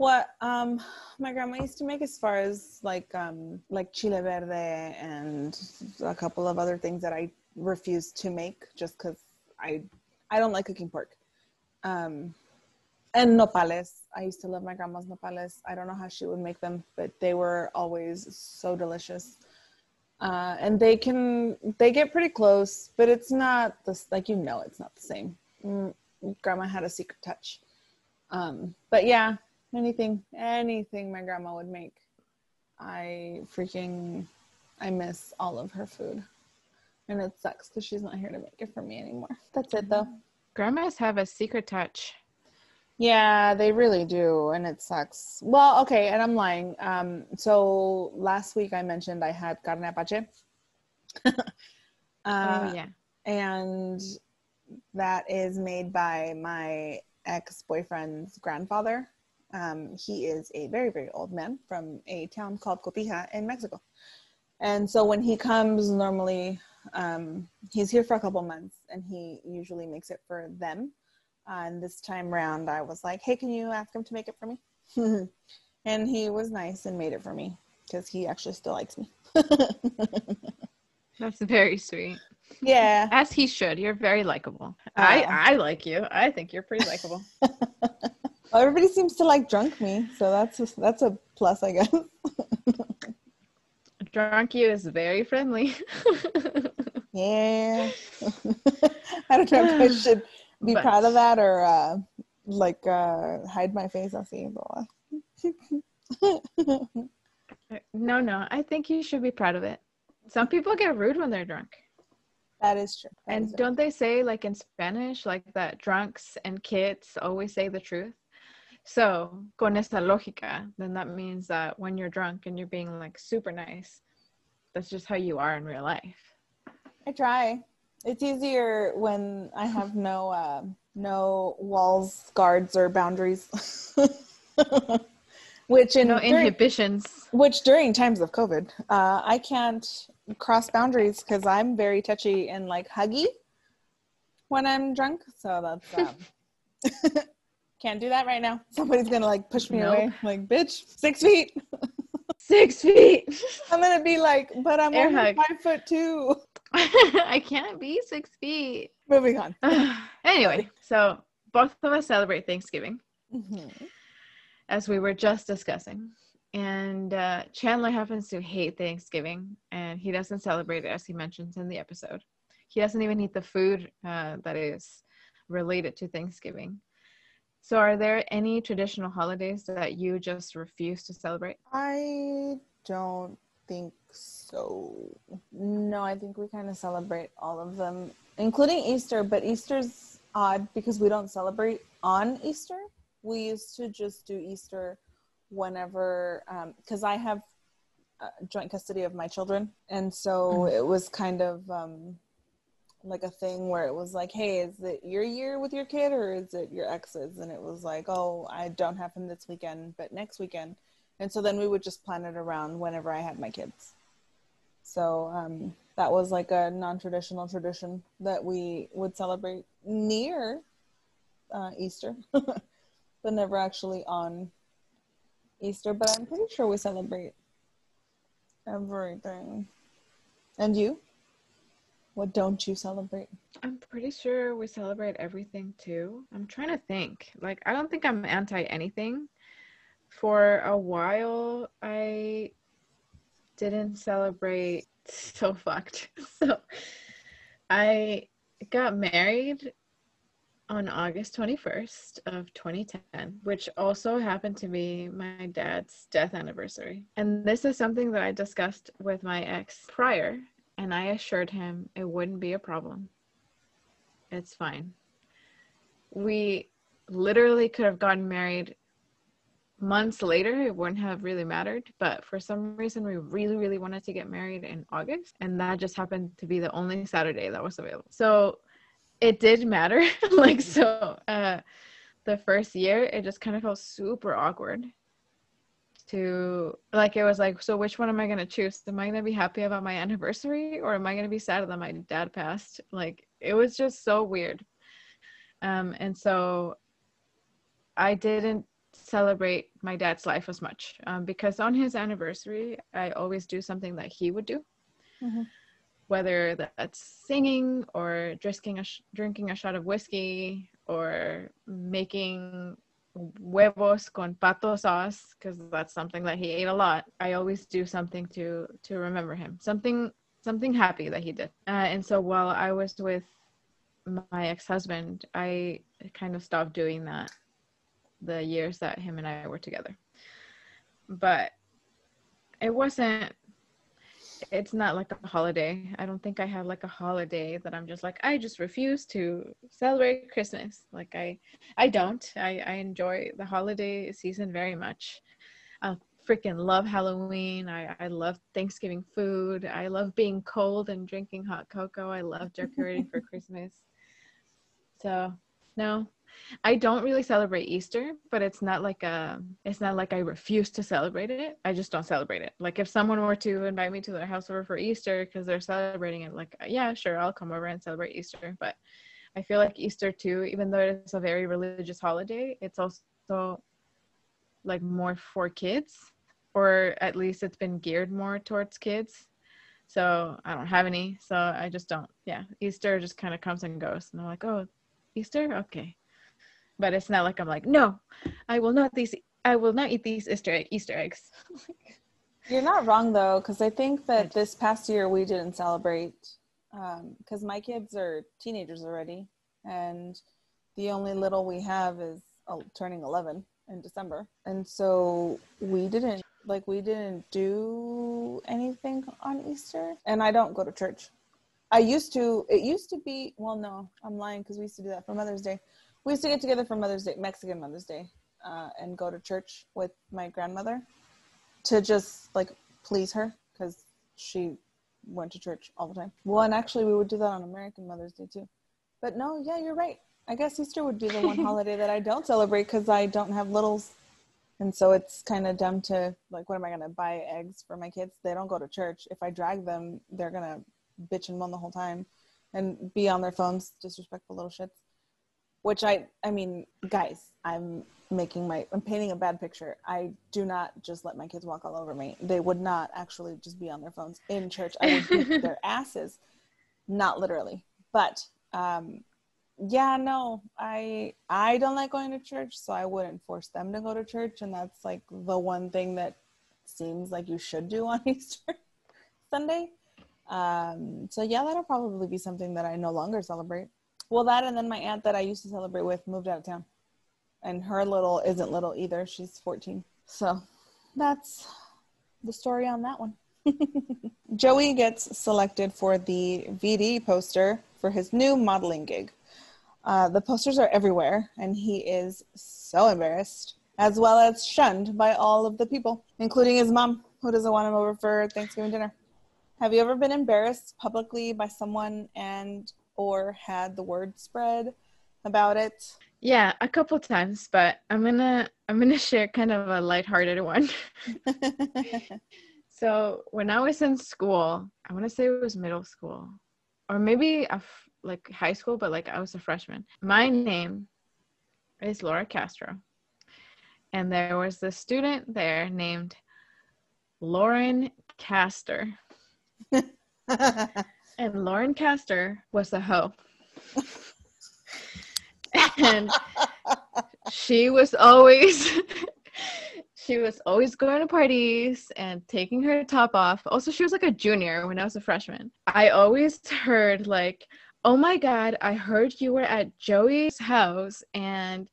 what um my grandma used to make as far as like um like chile verde and a couple of other things that I refuse to make just because I I don't like cooking pork. Um and nopales. I used to love my grandma's nopales. I don't know how she would make them, but they were always so delicious. Uh, and they can they get pretty close, but it's not this like you know it's not the same. Mm, grandma had a secret touch. Um, but yeah, anything anything my grandma would make i freaking i miss all of her food. And it sucks because she's not here to make it for me anymore. That's it though. Grandmas have a secret touch. Yeah they really do and it sucks. Well okay and i'm lying. Um so last week i mentioned i had carne apache. *laughs* Uh, oh yeah. and that is made by my ex-boyfriend's grandfather um, he is a very, very old man from a town called Cotija in Mexico. And so when he comes, normally um, he's here for a couple months and he usually makes it for them. Uh, and this time round, I was like, hey, can you ask him to make it for me? *laughs* and he was nice and made it for me because he actually still likes me. *laughs* That's very sweet. Yeah. As he should. You're very likable. Uh, I, I like you. I think you're pretty likable. *laughs* Well, everybody seems to like drunk me, so that's a, that's a plus, I guess. *laughs* drunk you is very friendly. *laughs* yeah. *laughs* I don't know if I should be but, proud of that or uh, like uh, hide my face. I'll see. No, no. I think you should be proud of it. Some people get rude when they're drunk. that is true. That And is don't they say like in Spanish, like that drunks and kids always say the truth? So, con esta lógica, then that means that when you're drunk and you're being like super nice, that's just how you are in real life. I try. It's easier when I have no uh, no walls, guards, or boundaries. *laughs* which in No during, inhibitions. which during times of COVID, uh, I can't cross boundaries because I'm very touchy and like huggy when I'm drunk. So that's um, *laughs* can't do that right now. *laughs* Somebody's gonna like push me Nope. away, like bitch, six feet. *laughs* Six feet. I'm gonna be like, but I'm Air only hug. five foot two. *laughs* I can't be six feet. Moving on. *sighs* anyway, so both of us celebrate Thanksgiving. Mhm. as we were just discussing. And uh, Chandler happens to hate Thanksgiving and he doesn't celebrate it, as he mentions in the episode. He doesn't even eat the food uh, that is related to Thanksgiving. So, are there any traditional holidays that you just refuse to celebrate? I don't think so. No, I think we kind of celebrate all of them, including Easter, but Easter's odd because we don't celebrate on Easter. We used to just do Easter whenever, because I have uh, joint custody of my children. And so Mhm. it was kind of um, like a thing where it was like, hey, is it your year with your kid or is it your ex's? And it was like, oh, I don't have him this weekend, but next weekend. And so then we would just plan it around whenever I had my kids. So um, that was like a non traditional tradition that we would celebrate near uh, Easter, *laughs* but never actually on Easter. But I'm pretty sure we celebrate everything. And you? What don't you celebrate? I'm pretty sure we celebrate everything too. I'm trying to think. Like, I don't think I'm anti anything. For a while, I didn't celebrate. *laughs* So fucked. *laughs* So, I got married on August 21st of 2010, which also happened to be my dad's death anniversary. And this is something that I discussed with my ex prior, and I assured him it wouldn't be a problem. It's fine. We literally could have gotten married months later. It wouldn't have really mattered. But for some reason, we really, really wanted to get married in August. And that just happened to be the only Saturday that was available. So it did matter. *laughs* like, so uh, the first year, it just kind of felt super awkward to like it was like so which one am i going to choose? Am i going to be happy about my anniversary or am i going to be sad that my dad passed? Like it was just so weird. Um and so i didn't celebrate my dad's life as much. Um, because on his anniversary i always do something that he would do. Mhm. whether that's singing or drinking a sh- drinking a shot of whiskey or making huevos con pato sauce because that's something that he ate a lot. I always do something to to remember him. Something something happy that he did. Uh, and so while i was with my ex-husband i kind of stopped doing that the years that him and i were together. But it wasn't it's not like a holiday i don't think i have like a holiday that i'm just like i just refuse to celebrate christmas like i I don't. I, I enjoy the holiday season very much. I freaking love Halloween. I, I love Thanksgiving food. I love being cold and drinking hot cocoa. I love decorating for *laughs* Christmas. So no, I don't really celebrate Easter, but it's not like a it's not like I refuse to celebrate it. I just don't celebrate it. Like if someone were to invite me to their house over for Easter because they're celebrating it, like yeah, sure, I'll come over and celebrate Easter. But I feel like Easter too, even though it's a very religious holiday, it's also like more for kids, or at least it's been geared more towards kids. So I don't have any, so I just don't. Yeah, Easter just kind of comes and goes, and I'm like, oh, Easter, okay, but it's not like I'm like, no, I will not these, I will not eat these Easter egg, Easter eggs. *laughs* You're not wrong though, because I think that this past year we didn't celebrate because my kids are teenagers already, and the only little we have is uh, turning 11, in December. And so we didn't like we didn't do anything on Easter. And I don't go to church. I used to it used to be well no, I'm lying because we used to do that for Mother's Day. We used to get together for Mother's Day, Mexican Mother's Day, uh, and go to church with my grandmother to just like please her because she went to church all the time. Well, and actually we would do that on American Mother's Day too. But no, yeah, you're right. I guess Easter would be the one *laughs* holiday that I don't celebrate because I don't have littles. And so it's kind of dumb to like, what am I going to buy eggs for my kids? They don't go to church. If I drag them, they're going to bitch and moan the whole time and be on their phones, disrespectful little shits. Which I, I mean, guys, I'm making my, I'm painting a bad picture. I do not just let my kids walk all over me. They would not actually just be on their phones in church. I would beat their *laughs* asses, not literally, but um, yeah no i i don't like going to church so i wouldn't force them to go to church and that's like the one thing that seems like you should do *laughs* on easter sunday um so yeah that'll probably be something that i no longer celebrate well that and then my aunt that i used to celebrate with moved out of town. And her little isn't little either. She's 14 so that's the story on that one. *laughs* Joey gets selected for the vd poster for his new modeling gig. Uh, the posters are everywhere, and he is so embarrassed, as well as shunned by all of the people, including his mom, who doesn't want him over for Thanksgiving dinner. Have you ever been embarrassed publicly by someone and or had the word spread about it? Yeah, a couple times, but I'm gonna I'm gonna *laughs* share kind of a lighthearted one. *laughs* so when I was in school, I want to say it was middle school, or maybe a like high school, but like I was a freshman. My name is Laura Castro. And there was this student there named Lauren Castor. *laughs* and Lauren Castor was a hoe. *laughs* and she was always *laughs* she was always going to parties and taking her top off. Also, she was like a junior when I was a freshman. I always heard like oh my god i heard you were at joey's house and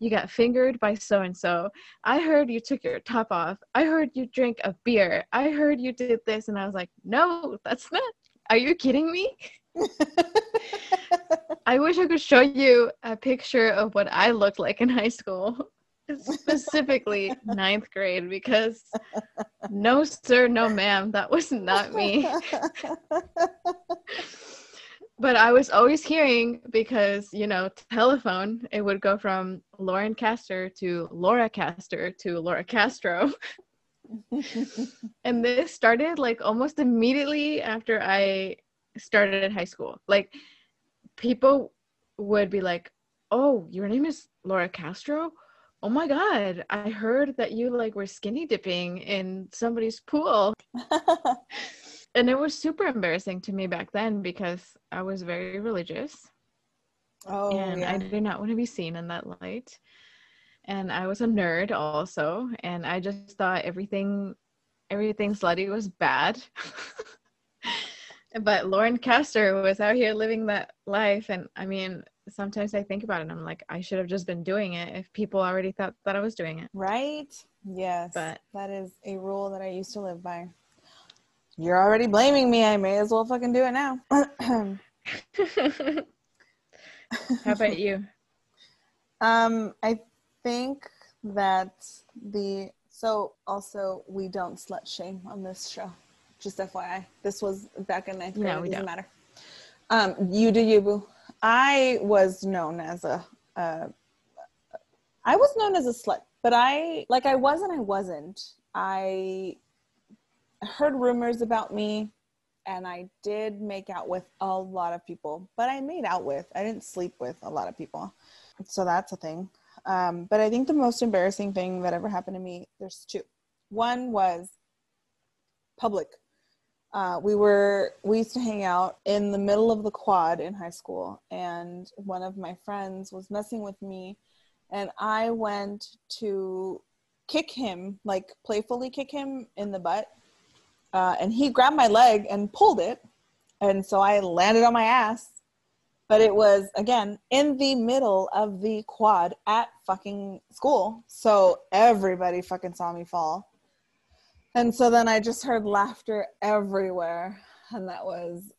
you got fingered by so and so i heard you took your top off i heard you drank a beer i heard you did this and i was like no that's not are you kidding me *laughs* i wish i could show you a picture of what i looked like in high school specifically ninth grade because no sir no ma'am that was not me *laughs* but I was always hearing because you know telephone it would go from Lauren Castor to Laura Castor to Laura Castro. *laughs* and this started like almost immediately after I started high school. Like people would be like, "Oh, your name is Laura Castro? Oh my god, I heard that you like were skinny dipping in somebody's pool." *laughs* and it was super embarrassing to me back then because I was very religious. Oh, and yeah. I did not want to be seen in that light. And I was a nerd also, and I just thought everything everything slutty was bad. *laughs* but Lauren Castor was out here living that life and I mean, sometimes I think about it and I'm like I should have just been doing it if people already thought that I was doing it. Right? Yes. But that is a rule that I used to live by. You're already blaming me. I may as well fucking do it now. *laughs* How about you? *laughs* Um, I think that the so also we don't slut shame on this show. Just FYI, this was back in ninth grade. No, it doesn't don't. matter. Um, you do you boo. I was known as a, uh, I was known as a slut, but I like I was and I wasn't. I heard rumors about me and I did make out with a lot of people, but I made out with, I didn't sleep with a lot of people. So that's a thing. Um, but I think the most embarrassing thing that ever happened to me, there's two. One was public. Uh, we were, we used to hang out in the middle of the quad in high school, and one of my friends was messing with me, and I went to kick him, like playfully kick him in the butt uh, and he grabbed my leg and pulled it and so i landed on my ass but it was again in the middle of the quad at fucking school. So everybody fucking saw me fall. And so then I just heard laughter everywhere. And that was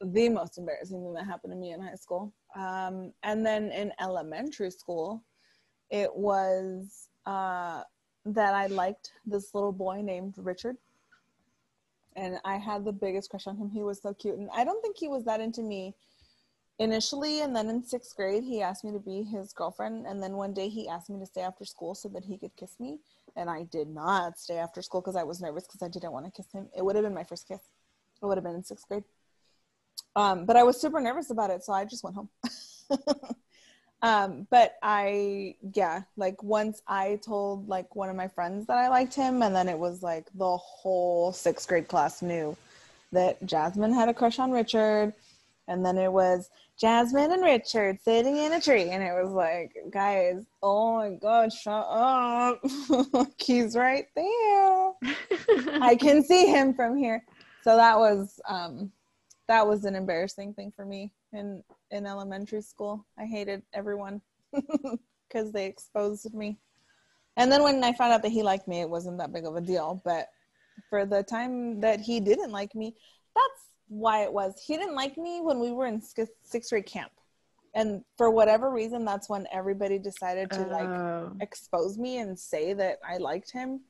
the most embarrassing thing that happened to me in high school. Um, and then in elementary school, it was uh, that I liked this little boy named Richard. And I had the biggest crush on him. He was so cute. And I don't think he was that into me initially. And then in sixth grade, he asked me to be his girlfriend. And then one day he asked me to stay after school so that he could kiss me. And I did not stay after school because I was nervous because I didn't want to kiss him. It would have been my first kiss. It would have been in sixth grade. Um, but I was super nervous about it. So I just went home. *laughs* um but i yeah like once i told like one of my friends that i liked him and then it was like the whole sixth grade class knew that jasmine had a crush on richard and then it was jasmine and richard sitting in a tree and it was like guys oh my god shut up *laughs* he's right there *laughs* i can see him from here so that was um that was an embarrassing thing for me in in elementary school. I hated everyone *laughs* because they exposed me. And then when I found out that he liked me, it wasn't that big of a deal. But for the time that he didn't like me, that's why it was. He didn't like me when we were in sixth grade camp. And for whatever reason, that's when everybody decided to like oh. expose me and say that I liked him.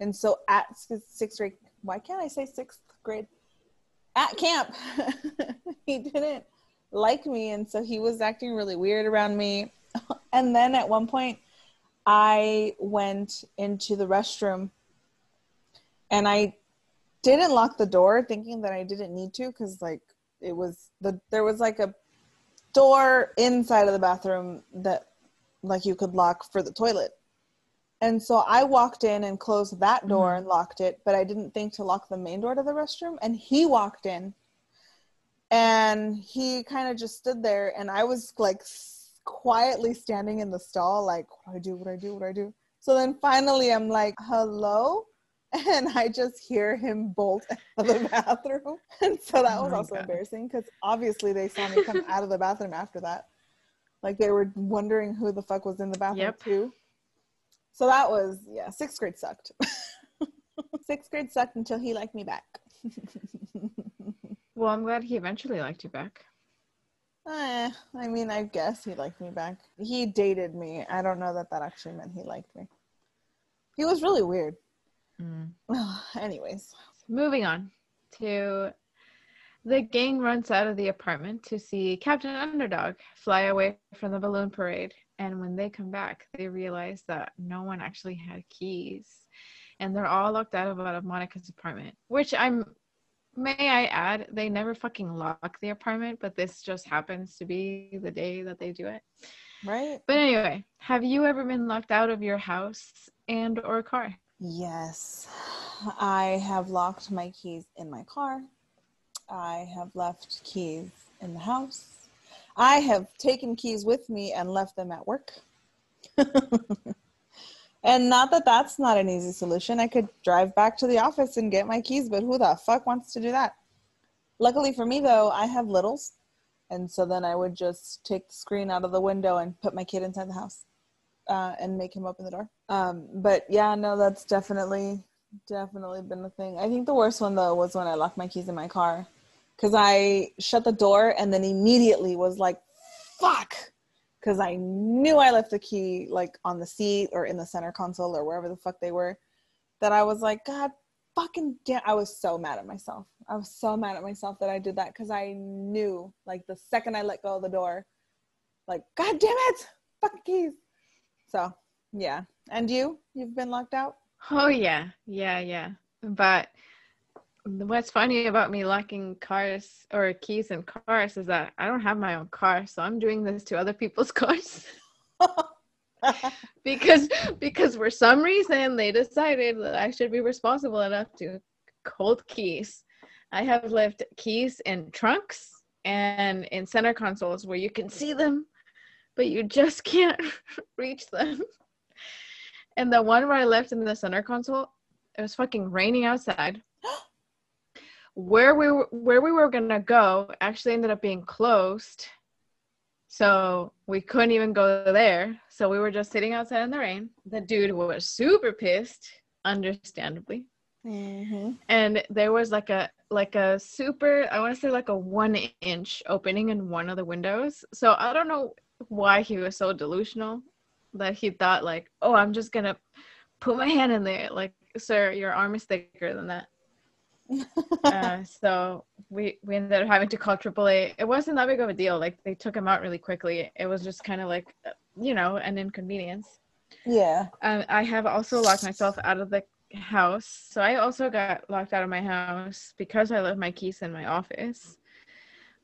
And so at sixth grade, why can't I say sixth grade? At camp, *laughs* he didn't like me and so he was acting really weird around me *laughs* and then at one point i went into the restroom and i didn't lock the door thinking that i didn't need to because like it was the there was like a door inside of the bathroom that like you could lock for the toilet. And so i walked in and closed that door mm-hmm. and locked it but i didn't think to lock the main door to the restroom and he walked in and he kind of just stood there and i was like quietly standing in the stall like what do i do? What do i do? What do i do? So then finally i'm like hello *laughs* and i just hear him bolt out of the bathroom *laughs* and so that oh was also God. embarrassing because obviously they saw me come *laughs* out of the bathroom after that like they were wondering who the fuck was in the bathroom yep. too so that was yeah sixth grade sucked sixth grade sucked until he liked me back well, I'm glad he eventually liked you back. Eh, I mean, I guess he liked me back. He dated me. I don't know that that actually meant he liked me. He was really weird. Mm. Anyways, moving on to the gang runs out of the apartment to see Captain Underdog fly away from the balloon parade. And when they come back, they realize that no one actually had keys. And they're all locked out of, out of Monica's apartment, which I'm may I add, they never fucking lock the apartment, but this just happens to be the day that they do it. Right. But anyway, have you ever been locked out of your house and or car? Yes. I have locked my keys in my car. I have left keys in the house. I have taken keys with me and left them at work. *laughs* And not that that's not an easy solution. I could drive back to the office and get my keys, but who the fuck wants to do that? Luckily for me, though, I have littles. And so then I would just take the screen out of the window and put my kid inside the house uh, and make him open the door. Um, but yeah, no, that's definitely, definitely been the thing. I think the worst one, though, was when I locked my keys in my car because I shut the door and then immediately was like, fuck because I knew I left the key like on the seat or in the center console or wherever the fuck they were. That I was like, God fucking damn. I was so mad at myself. I was so mad at myself that I did that because I knew like the second I let go of the door, like, God damn it, fucking keys. So yeah. And you? You've been locked out? Oh, yeah. Yeah, yeah. But what's funny about me locking cars or keys in cars is that I don't have my own car, so I'm doing this to other people's *laughs* cars. *laughs* because because for some reason they decided that I should be responsible enough to hold keys. I have left keys in trunks and in center consoles where you can see them, but you just *laughs* can't reach them. And the one where I left in the center console, it was fucking raining outside *gasps* where we were, where we were gonna go actually ended up being closed So we couldn't even go there. So we were just sitting outside in the rain. The dude was super pissed, understandably. Mm-hmm. And there was like a like a super I want to say like a one inch opening in one of the windows. So I don't know why he was so delusional that he thought like, oh, I'm just gonna put my hand in there. Like, sir, your arm is thicker than that. *laughs* uh, so we we ended up having to call AAA. It wasn't that big of a deal. Like they took him out really quickly. It was just kind of like, you know, an inconvenience. Yeah. Um, I have also locked myself out of the house. So I also got locked out of my house because I left my keys in my office.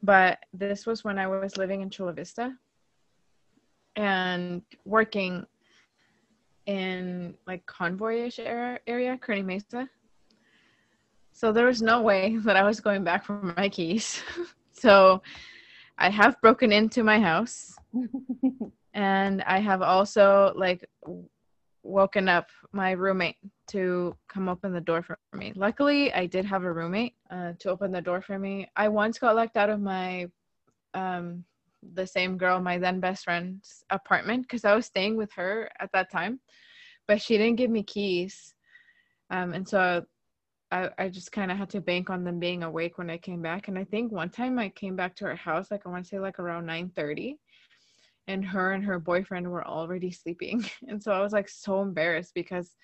But this was when I was living in Chula Vista and working in like convoy-ish area, area, Kearny Mesa. So there was no way *laughs* that I was going back for my keys. *laughs* so I have broken into my house *laughs* and I have also like woken up my roommate to come open the door for me. Luckily, I did have a roommate uh, to open the door for me. I once got locked out of my um, the same girl, my then best friend's apartment, because I was staying with her at that time, but she didn't give me keys, um, and so I, I just kind of had to bank on them being awake when I came back. And I think one time I came back to her house, like I want to say like around nine thirty, and her and her boyfriend were already sleeping, *laughs* and so I was like so embarrassed because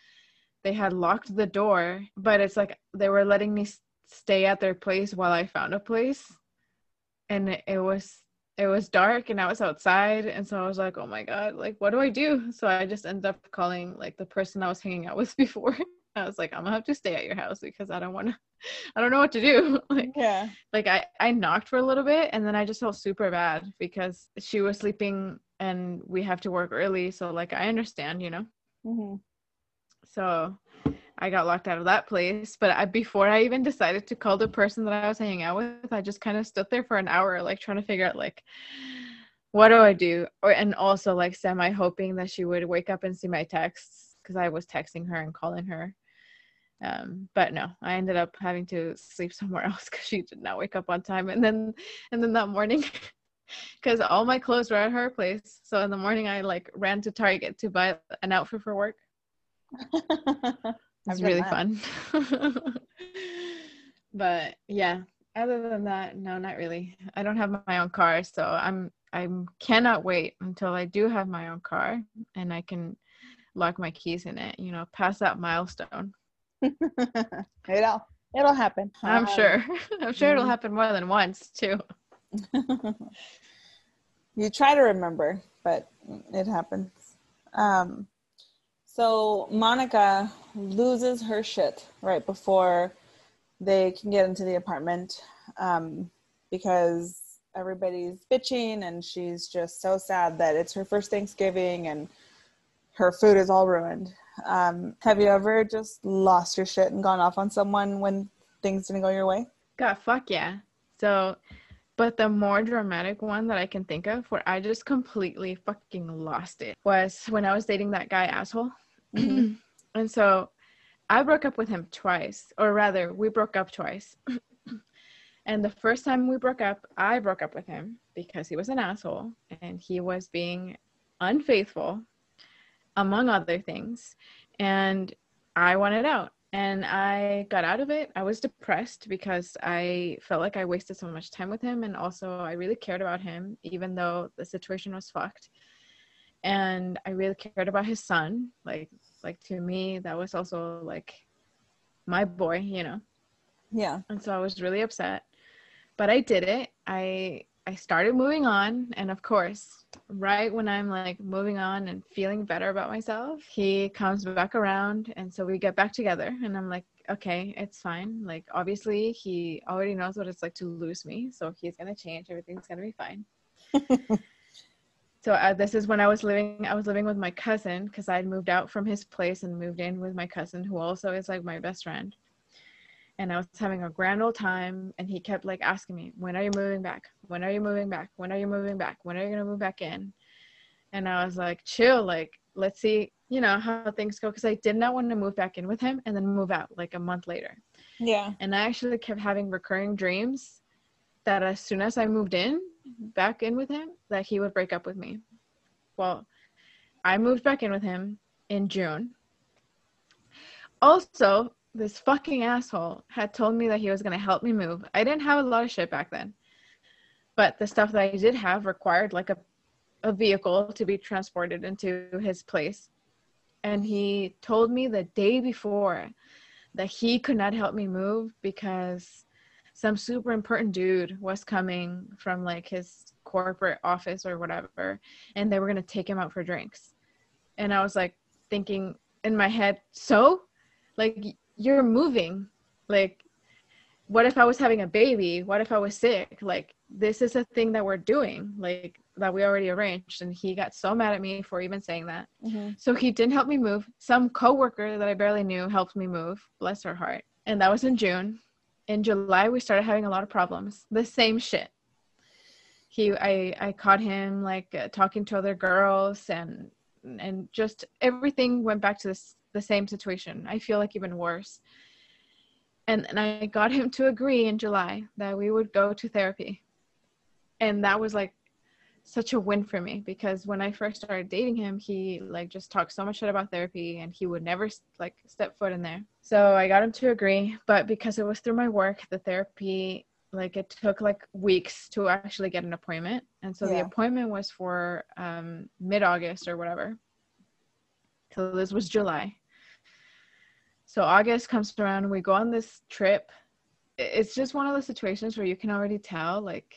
they had locked the door, but it's like they were letting me stay at their place while I found a place, and it was it was dark and I was outside and so I was like, "Oh my god, like what do I do?" So I just ended up calling like the person I was hanging out with *laughs* before. I was like, "I'm to have to stay at your house because I don't want to *laughs* I don't know what to do." *laughs* like Yeah. like I I knocked for a little bit and then I just felt super bad because she was sleeping and we have to work early, so like I understand, you know. Mm-hmm. So I got locked out of that place. But I, before I even decided to call the person that I was hanging out with, I just kind of stood there for an hour, like trying to figure out like, what do I do? Or and also like semi hoping that she would wake up and see my texts because I was texting her and calling her. Um, but no, I ended up having to sleep *laughs* somewhere else because she did not wake up on time. And then, and then that morning, *laughs* because all my clothes were at her place, so in the morning I like ran to Target to buy an outfit for work. *laughs* It's really fun. *laughs* but yeah, other than that, no, not really. I don't have my own car, so I'm I cannot wait until I do have my own car and I can lock my keys in it. You know, pass that milestone. *laughs* it'll it'll happen. I'm Um, sure. I'm sure it'll mhm. happen more than once too. you try to remember, but it happens. Um, so Monica loses her shit right before they can get into the apartment um, because everybody's bitching and she's just so sad that it's her first Thanksgiving and her food is all ruined. Um, have you ever just lost your shit and gone off on someone when things didn't go your way? God, fuck yeah. So, but the more dramatic one that I can think of where I just completely fucking lost it was when I was dating that guy asshole. Mhm. *clears throat* and so I broke up with him twice, or rather, we broke up twice. *clears throat* and the first time we broke up, I broke up with him because he was an asshole and he was being unfaithful, among other things. And I wanted out and I got out of it. I was depressed because I felt like I wasted so much time with him and also I really cared about him even though the situation was fucked. And I really cared about his son. Like like to me that was also like my boy, you know. Yeah. And so I was really upset. But I did it. I I started moving on and of course, right when I'm like moving on and feeling better about myself, he comes back around and so we get back together and I'm like, okay, it's fine. Like obviously he already knows what it's like to lose me, so he's going to change, everything's going to be fine. *laughs* so uh, this is when I was living I was living with my cousin cuz I'd moved out from his place and moved in with my cousin who also is like my best friend and I was having a grand old time. And he kept like asking me, "When are you moving back? When are you moving back? When are you moving back? When are you gonna move back in?" And I was like, "Chill, like let's see, you know, how things go." Because I did not want to move back in with him and then move out like a month later. Yeah. And I actually kept having recurring dreams that as soon as I moved in, mm-hmm. back in with him, that he would break up with me. Well, I moved back in with him in June. Also, this fucking asshole had told me that he was going to help me move. I didn't have a lot of shit back then. But the stuff that I did have required like a a vehicle to be transported into his place. And he told me the day before that he could not help me move because some super important dude was coming from like his corporate office or whatever and they were going to take him out for drinks. And i was like thinking in my head so? Like you're moving. Like what if i was having a baby? What if i was sick? Like this is a thing that we're doing like that we already arranged. And he got so mad at me for even saying that. Mm-hmm. so he didn't help me move. Some coworker that i barely knew helped me move bless her heart. And that was in june in July we started having a lot of problems. The same shit. He I I caught him like uh, talking to other girls and and just everything went back to this the same situation. I feel like even worse. And and I got him to agree in July that we would go to therapy. And that was like such a win for me because when I first started dating him, he like just talked so much shit about therapy and he would never like step foot in there. So I got him to agree, but because it was through my work, the therapy like it took like weeks to actually get an appointment. And so yeah. the appointment was for um mid-August or whatever. So this was July. So August comes around, we go on this trip. It's just one of those situations where you can already tell like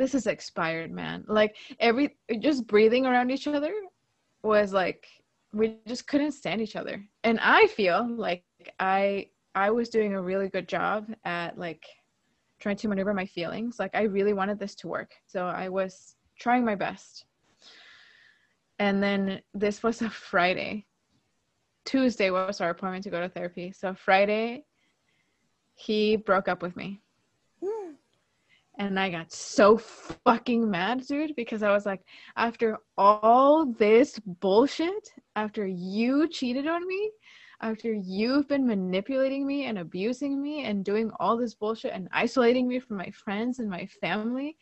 this is expired, man. Like every just breathing around each other was like we just couldn't stand each other. And I feel like I I was doing a really good job at like trying to maneuver my feelings. Like I really wanted this to work. So I was trying my best. And then this was a Friday. Tuesday was our appointment to go to therapy. So Friday he broke up with me and I got so fucking mad, dude, because I was like, after all this bullshit, after you cheated on me, after you've been manipulating me and abusing me and doing all this bullshit and isolating me from my friends and my family,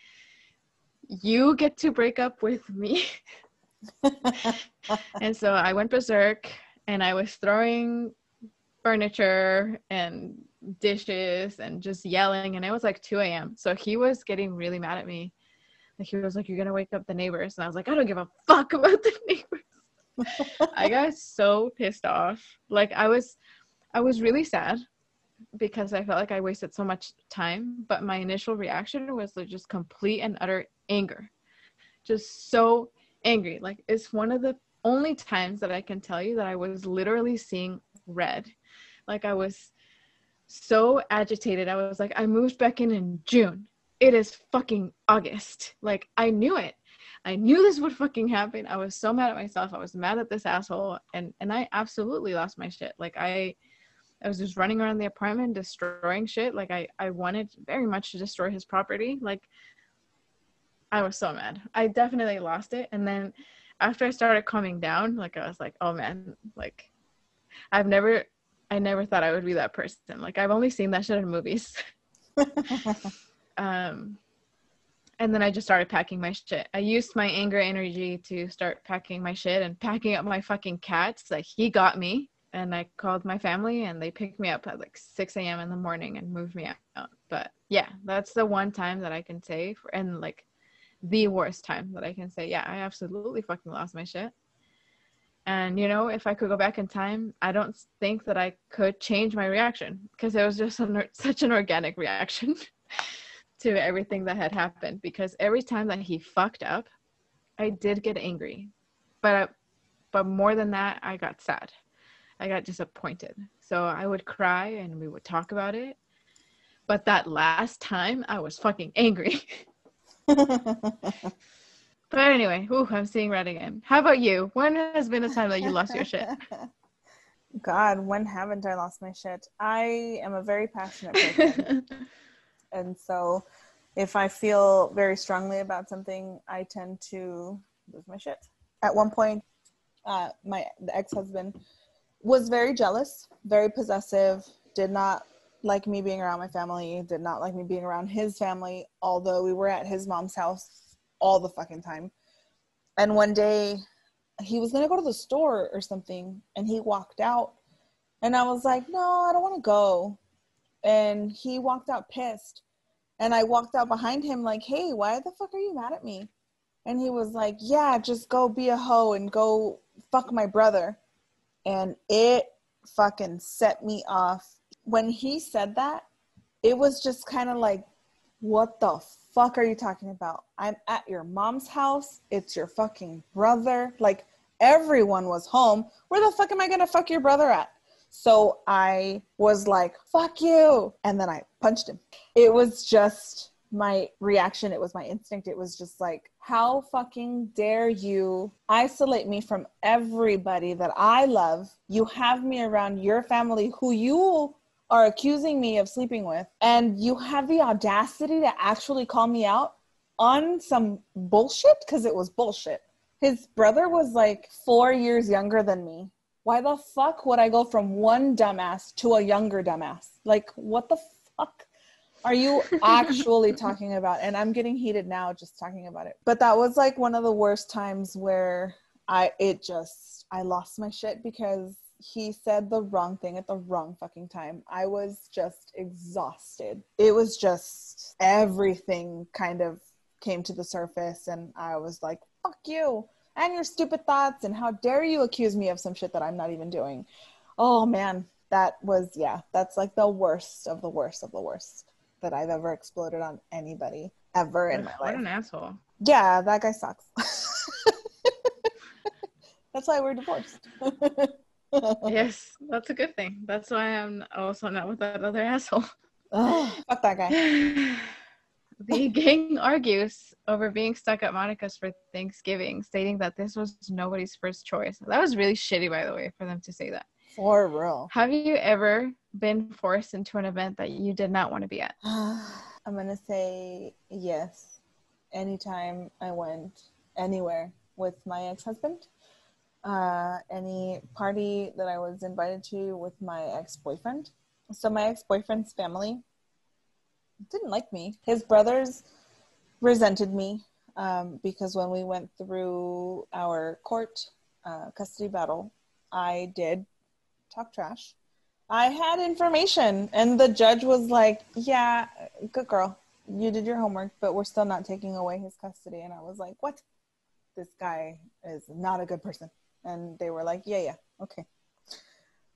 you get to break up with me. *laughs* and so I went berserk and I was throwing furniture and dishes and just yelling and it was like 2 a.m so he was getting really mad at me. Like he was like you're gonna wake up the neighbors. And i was like i don't give a fuck about the neighbors. I *laughs* got so pissed off. Like i was i was really sad because i felt like i wasted so much time but my initial reaction was like just complete and utter anger. Just so angry. Like it's one of the only times that i can tell you that i was literally seeing red. Like i was so agitated. I was like, I moved back in in June. It is fucking August. Like, I knew it. I knew this would fucking happen. I was so mad at myself. I was mad at this asshole, and and I absolutely lost my shit. Like I, I was just running around the apartment destroying shit. Like I I wanted very much to destroy his property. Like I was so mad. I definitely lost it. And then after I started calming down, like I was like, oh man, like I've never I never thought I would be that person. Like I've only seen that shit in movies. *laughs* um and then I just started packing my shit. I used my anger energy to start packing my shit and packing up my fucking cats. Like he got me and I called my family and they picked me up at like 6 a.m. in the morning and moved me out. But yeah, that's the one time that I can say for, and like the worst time that I can say, yeah, I absolutely fucking lost my shit. And you know, if I could go back in time, I don't think that I could change my reaction because it was just an, *laughs* such an organic reaction *laughs* to everything that had happened. Because every time that he fucked up, I did get angry, but I, but more than that, I got sad. I got disappointed. So I would cry and we would talk about it. But that last time, I was fucking angry. *laughs* But anyway, ooh, I'm seeing red again. How about you? When has been the time that you lost your shit? *laughs* God, when haven't I lost my shit? I am a very passionate person. *laughs* and so if I feel very strongly about something, I tend to lose my shit. At one point, uh, my ex husband was very jealous, very possessive, did not like me being around my family, did not like me being around his family, although we were at his mom's house all the fucking time. And one day he was gonna go to the store or something and he walked out and I was like, No, I don't wanna go. And he walked out pissed. And I walked out behind him like, Hey, why the fuck are you mad at me? And he was like, Yeah, just go be a hoe and go fuck my brother. And it fucking set me off. When he said that, it was just kind of like, What the fuck are you talking about? I'm at your mom's house. It's your fucking brother. Like, everyone was home. Where the fuck am I gonna fuck your brother at? So I was like, fuck you. And then I punched him. It was just my reaction. It was my instinct. It was just like, how fucking dare you isolate me from everybody that I love? You have me around your family who you are accusing me of sleeping with, and you have the audacity to actually call me out on some bullshit because it was bullshit. His brother was like four years younger than me. Why the fuck would I go from one dumbass to a younger dumbass? Like, what the fuck are you *laughs* actually talking about? And I'm getting heated now just talking about it. But that was like one of the worst times where I, it just, I lost my shit because he said the wrong thing at the wrong fucking time. I was just exhausted. It was just everything kind of came to the surface and I was like, fuck you and your stupid thoughts and how dare you accuse me of some shit that I'm not even doing. Oh man, that was yeah, that's like the worst of the worst of the worst that I've ever exploded on anybody ever in my life. what an asshole. Yeah, that guy sucks. *laughs* that's why we're divorced. *laughs* *laughs* yes, that's a good thing. That's why I'm also not with that other *laughs* asshole. Ugh, fuck that guy. *sighs* the gang argues over being stuck at Monica's for Thanksgiving, stating that this was nobody's first choice. That was really shitty, by the way, for them to say that. For real. Have you ever been forced into an event that you did not want to be at? *sighs* I'm gonna say yes. Anytime I went anywhere with my ex-husband, uh, any party that I was invited to with my ex-boyfriend. So my ex-boyfriend's family didn't like me. His brothers resented me um, because when we went through our court uh, custody battle, I did talk trash. I had information, and the judge was like, "Yeah, good girl, you did your homework, but we're still not taking away his custody." And I was like, "What? This guy is not a good person." And they were like, "Yeah, yeah, okay."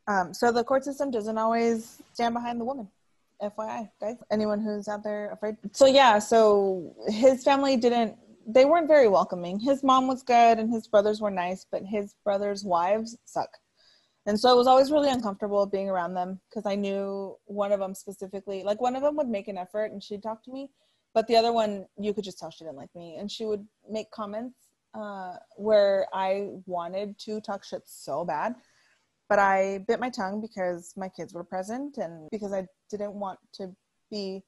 Um, so the court system doesn't always stand behind the woman. FYI, guys, anyone who's out there afraid. So yeah, so his family didn't. They weren't very welcoming. His mom was good, and his brothers were nice, but his brothers' wives suck. And so it was always really uncomfortable being around them because I knew one of them specifically. Like one of them would make an effort and she'd talk to me, but the other one you could just tell she didn't like me, and she would make comments uh, where I wanted to talk shit so bad but I bit my tongue because my kids were present and because I didn't want to be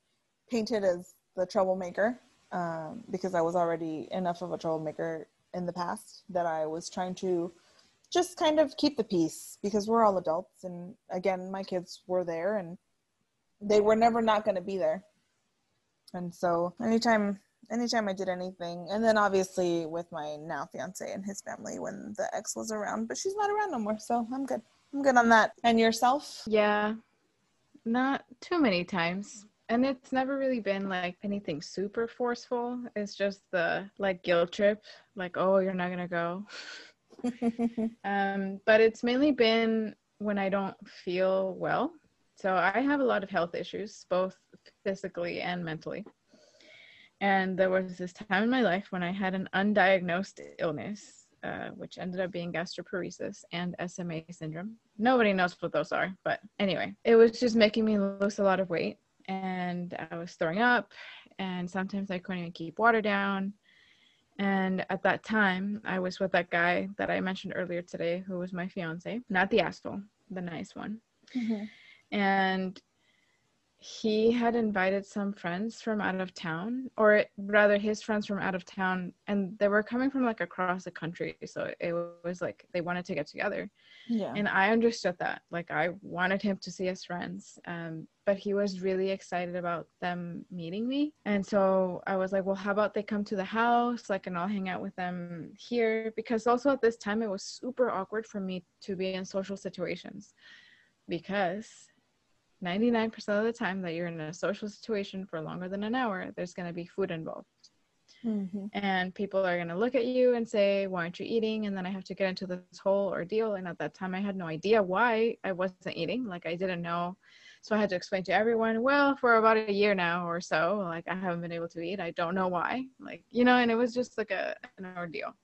painted as the troublemaker um, because I was already enough of a troublemaker in the past that I was trying to just kind of keep the peace because we're all adults and again my kids were there and they were never not going to be there. And so anytime anytime I did anything and then obviously with my now fiance and his family when the ex was around but she's not around no more so I'm good I'm good on that and yourself Yeah, not too many times. And it's never really been like anything super forceful. It's just the like guilt trip, like, oh, you're not gonna go. *laughs* um, but it's mainly been when I don't feel well. So I have a lot of health issues, both physically and mentally. And there was this time in my life when I had an undiagnosed illness, uh, which ended up being gastroparesis and SMA syndrome. Nobody knows what those are, but anyway, it was just making me lose a lot of weight. And I was throwing up, and sometimes I couldn't even keep water down. And at that time, I was with that guy that I mentioned earlier today, who was my fiance, not the asshole, the nice one. Mhm. And he had invited some friends from out of town, or rather his friends from out of town, and they were coming from like across the country. So it was like they wanted to get together. Yeah. And I understood that. Like I wanted him to see his friends. Um, but he was really excited about them meeting me. And so I was like, well, how about they come to the house? Like, and I'll hang out with them here. Because also at this time, it was super awkward for me to be in social situations because 99% of the time that you're in a social situation for longer than an hour, there's going to be food involved. Mm-hmm. And people are going to look at you and say, Why aren't you eating? And then I have to get into this whole ordeal. And at that time, I had no idea why I wasn't eating. Like, I didn't know. So I had to explain to everyone, Well, for about a year now or so, like, I haven't been able to eat. I don't know why. Like, you know, and it was just like a, an ordeal.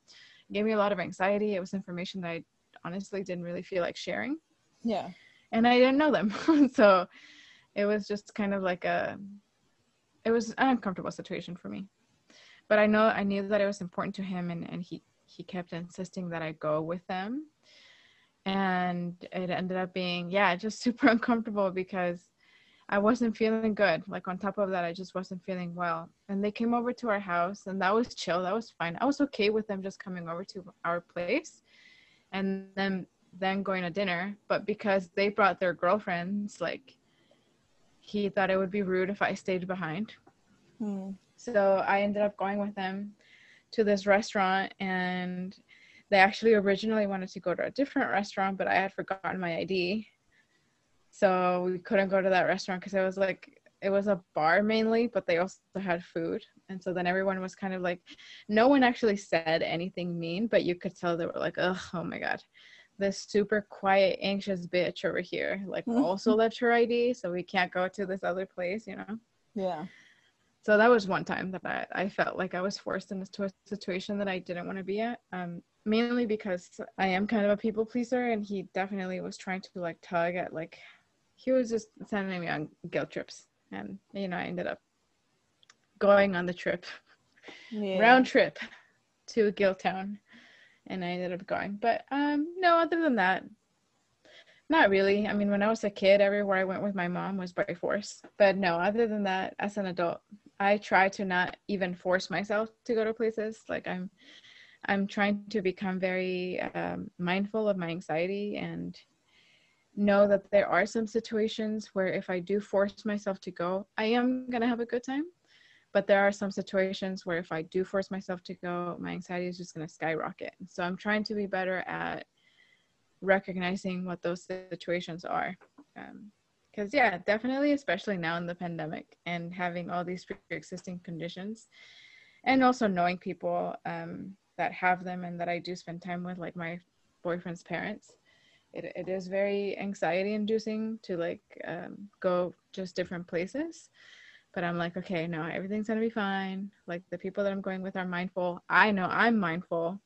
It gave me a lot of anxiety. It was information that I honestly didn't really feel like sharing. Yeah and I didn't know them. *laughs* so it was just kind of like a it was an uncomfortable situation for me. But I know I knew that it was important to him and, and he he kept insisting that I go with them. And it ended up being, yeah, just *laughs* super uncomfortable because I wasn't feeling good. Like on top of that, I just wasn't feeling well. And they came over to our house and that was chill. That was fine. I was okay with them just coming over to our place. And then then going to dinner, but because they brought their girlfriends, like he thought it would be rude if I stayed behind. Hmm. So I ended up going with them to this restaurant and they actually originally wanted to go to a different restaurant, but I had forgotten my ID. So we couldn't go to that restaurant because it was like it was a bar mainly, but they also had food. And so then everyone was kind of like no one actually said anything mean, but you could tell they were like, oh, oh my God this super quiet, anxious bitch over here, like *laughs* also left her ID, so we can't go to this other place, you know? Yeah. So that was one time that I, I felt like I was forced into a situation that I didn't want to be at. Um, mainly because I am kind of a people pleaser, and he definitely was trying to like tug at like, he was just sending me on guilt trips, and you know I ended up going on the trip, yeah. round trip to Guilt Town and I ended up going. But um, no, other than that, not really. I mean, when I was a kid, everywhere I went with my mom was by force. But no, other than that, as an adult, I try to not even force myself to go to places. Like I'm, I'm trying to become very um, mindful of my anxiety and know that there are some situations where if I do force myself to go, I am gonna have a good time. But there are some situations where if I do force myself to go, my anxiety is just going to skyrocket. So I'm trying to be better at recognizing what those situations are. Because, um, yeah, definitely, especially now in the pandemic and having all these pre-existing conditions, and also knowing people um, that have them and that I do spend time with, like my boyfriend's parents. It, it is very anxiety inducing to like um, go just different places but I'm like, okay, no, everything's gonna be fine. Like the people that I'm going with are mindful. I know I'm mindful,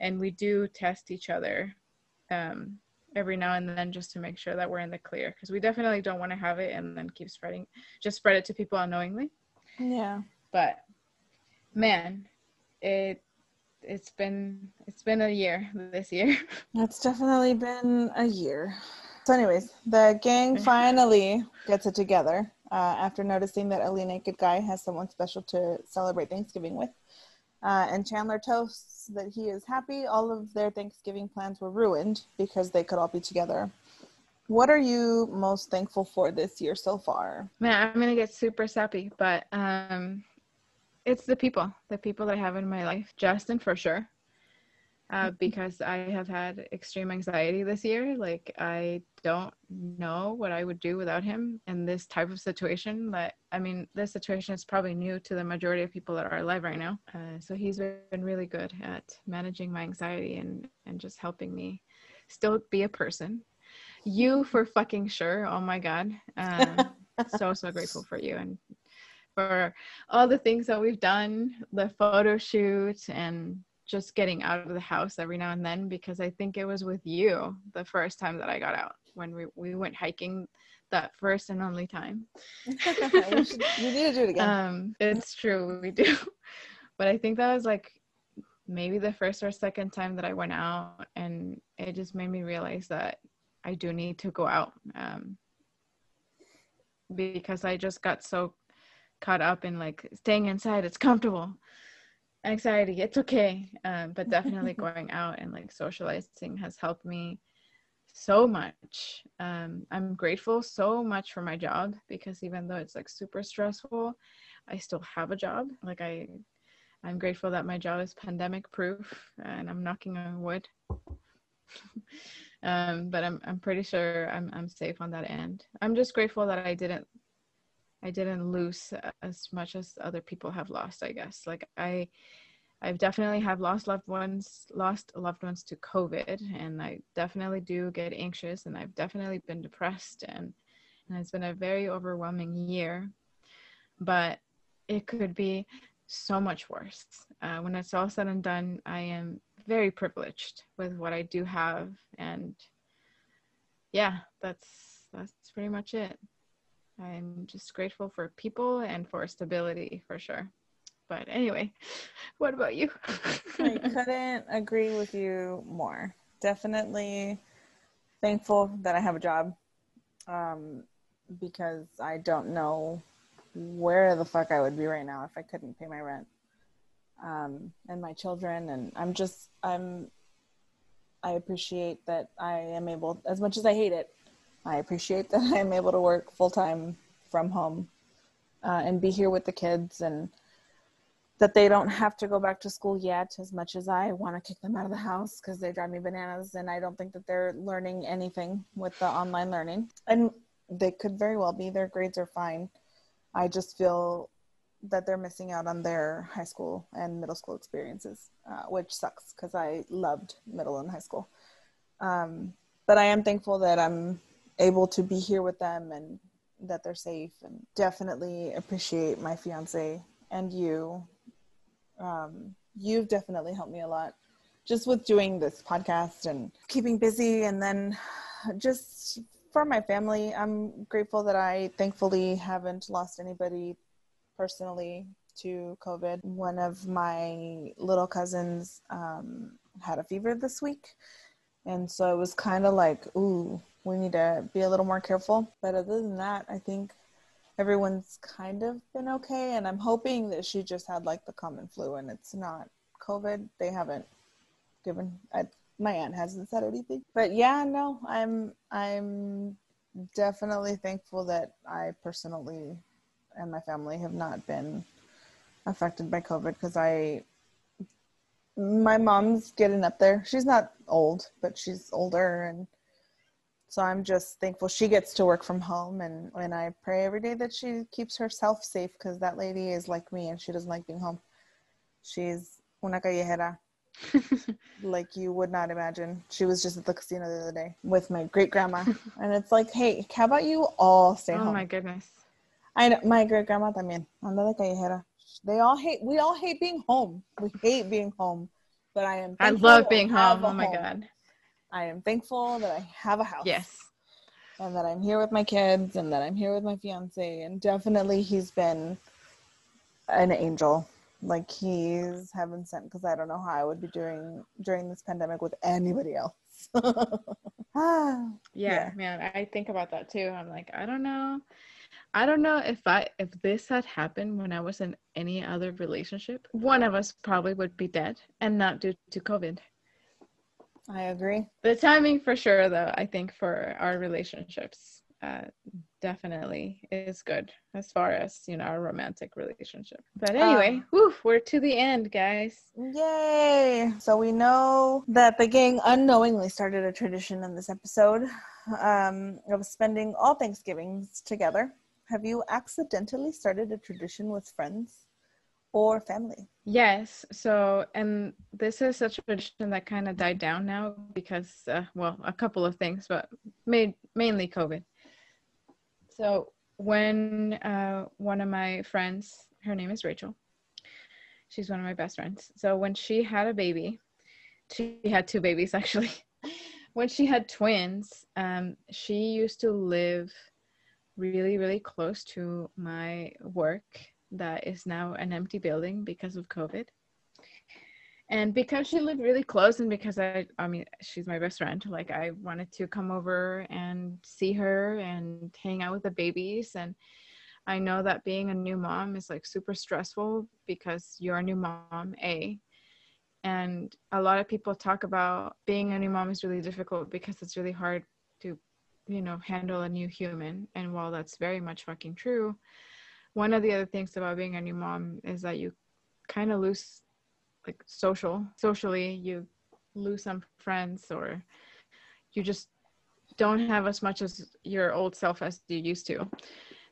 and we do test each other um, every now and then just to make sure that we're in the clear because we definitely don't want to have it and then keep spreading, just spread it to people unknowingly. Yeah. But man, it it's been it's been a year this year. *laughs* It's definitely been a year. So, anyways, the gang finally gets it together uh, after noticing that Ugly Naked Guy has someone special to celebrate Thanksgiving with. Uh, and Chandler toasts that he is happy all of their Thanksgiving plans were ruined because they could all be together. What are you most thankful for this year so far? Man, I'm gonna get super sappy, but um, it's the people, the people that I have in my life. Justin for sure uh, because I have had extreme anxiety this year. Like I don't know what I would do without him in this type of situation. That I mean, this situation is probably new to the majority of people that are alive right now. Uh, so he's been really good at managing my anxiety and and just helping me still be a person. You for fucking sure. Oh my god. Um, *laughs* so so grateful for you and for all the things that we've done, the photo shoot and just getting out of the house every now and then because I think it was with you the first time that I got out when we, we went hiking that first and only time. you, should, you need to do it again. Um, it's true, we do. *laughs* But I think that was like maybe the first or second time that I went out, and it just made me realize that I do need to go out. Um, because I just got so caught up in like staying inside. It's comfortable. Anxiety, it's okay. Um, but definitely *laughs* going out and like socializing has helped me so much. Um, I'm grateful so much for my job because even though it's like super stressful, I still have a job. Like I, I'm grateful that my job is pandemic proof, and I'm knocking on wood. *laughs* um, but I'm I'm pretty sure I'm I'm safe on that end. I'm just grateful that I didn't I didn't lose as much as other people have lost. I guess like I I've definitely have lost loved ones, lost loved ones to COVID, and I definitely do get anxious, and I've definitely been depressed, and and it's been a very overwhelming year. But it could be so much worse. Uh, when it's all said and done, I am very privileged with what I do have, and yeah, that's that's pretty much it. I'm just grateful for people and for stability for sure. But anyway, *laughs* what about you? I *laughs* couldn't agree with you more. Definitely thankful that I have a job um, because I don't know where the fuck I would be right now if I couldn't pay my rent um, and my children. And I'm just, I'm, I appreciate that I am able, as much as I hate it, I appreciate that *laughs* I am able to work full time from home uh, and be here with the kids and that they don't have to go back to school yet as much as I want to kick them out of the house because they drive me bananas and I don't think that they're learning anything with the online learning. And they could very well be, their grades are fine. I just feel that they're missing out on their high school and middle school experiences, uh, which sucks because I loved middle and high school. Um, but I am thankful that I'm able to be here with them and that they're safe. And definitely appreciate my fiance and you. Um, you've definitely helped me a lot just with doing this podcast and keeping busy. And then just for my family i'm grateful that i thankfully haven't lost anybody personally to covid. One of my little cousins um, had a fever this week. And so it was kind of like ooh we need to be a little more careful. But other than that i think everyone's kind of been okay and i'm hoping that she just had like the common flu and it's not covid. They haven't given I, my aunt hasn't said anything. But yeah no i'm i'm definitely thankful that i personally and my family have not been affected by covid because i my mom's getting up there. She's not old but she's older and so I'm just thankful she gets to work from home and, and I pray every day that she keeps herself safe because that lady is like me and she doesn't like being home. She's una callejera. *laughs* like you would not imagine. She was just at the casino the other day with my great grandma. *laughs* and it's like, hey, how about you all stay oh home? Oh my goodness. I know my great grandma también. Anda de callejera. They all hate we all hate being home. We hate being home. But I am I love being home. Oh my home. god. I am thankful that I have a house. Yes. And that I'm here with my kids and that I'm here with my fiance. And definitely he's been an angel. Like he's heaven sent because I don't know how I would be doing during this pandemic with anybody else. *laughs* *sighs* yeah, yeah, man. I think about that too. I'm like, I don't know. I don't know if I if this had happened when I was in any other relationship, one of us probably would be dead and not due to COVID. I agree. The timing for sure, though, I think for our relationships, uh, definitely is good as far as you know our romantic relationship. But anyway, um, whew, we're to the end, guys. Yay! So we know that the gang unknowingly started a tradition in this episode um, of spending all Thanksgivings together. Have you accidentally started a tradition with friends? Or family? Yes. So, and this is a tradition that kind of died down now because, uh, well, a couple of things, but made mainly COVID. So, when uh, one of my friends, her name is Rachel, she's one of my best friends. So, when she had a baby, she had two babies *laughs* actually. when she had twins, um, she used to live really, really close to my work that is now an empty building because of COVID. and because she lived really close and because i i mean she's my best friend like i wanted to come over and see her and hang out with the babies. And i know that being a new mom is like super stressful because you're a new mom a. And a lot of people talk about being a new mom is really difficult because it's really hard to you know handle a new human. And while that's very much fucking true one of the other things about being a new mom is that you kind of lose like social socially you lose some friends or you just don't have as much as your old self as you used to.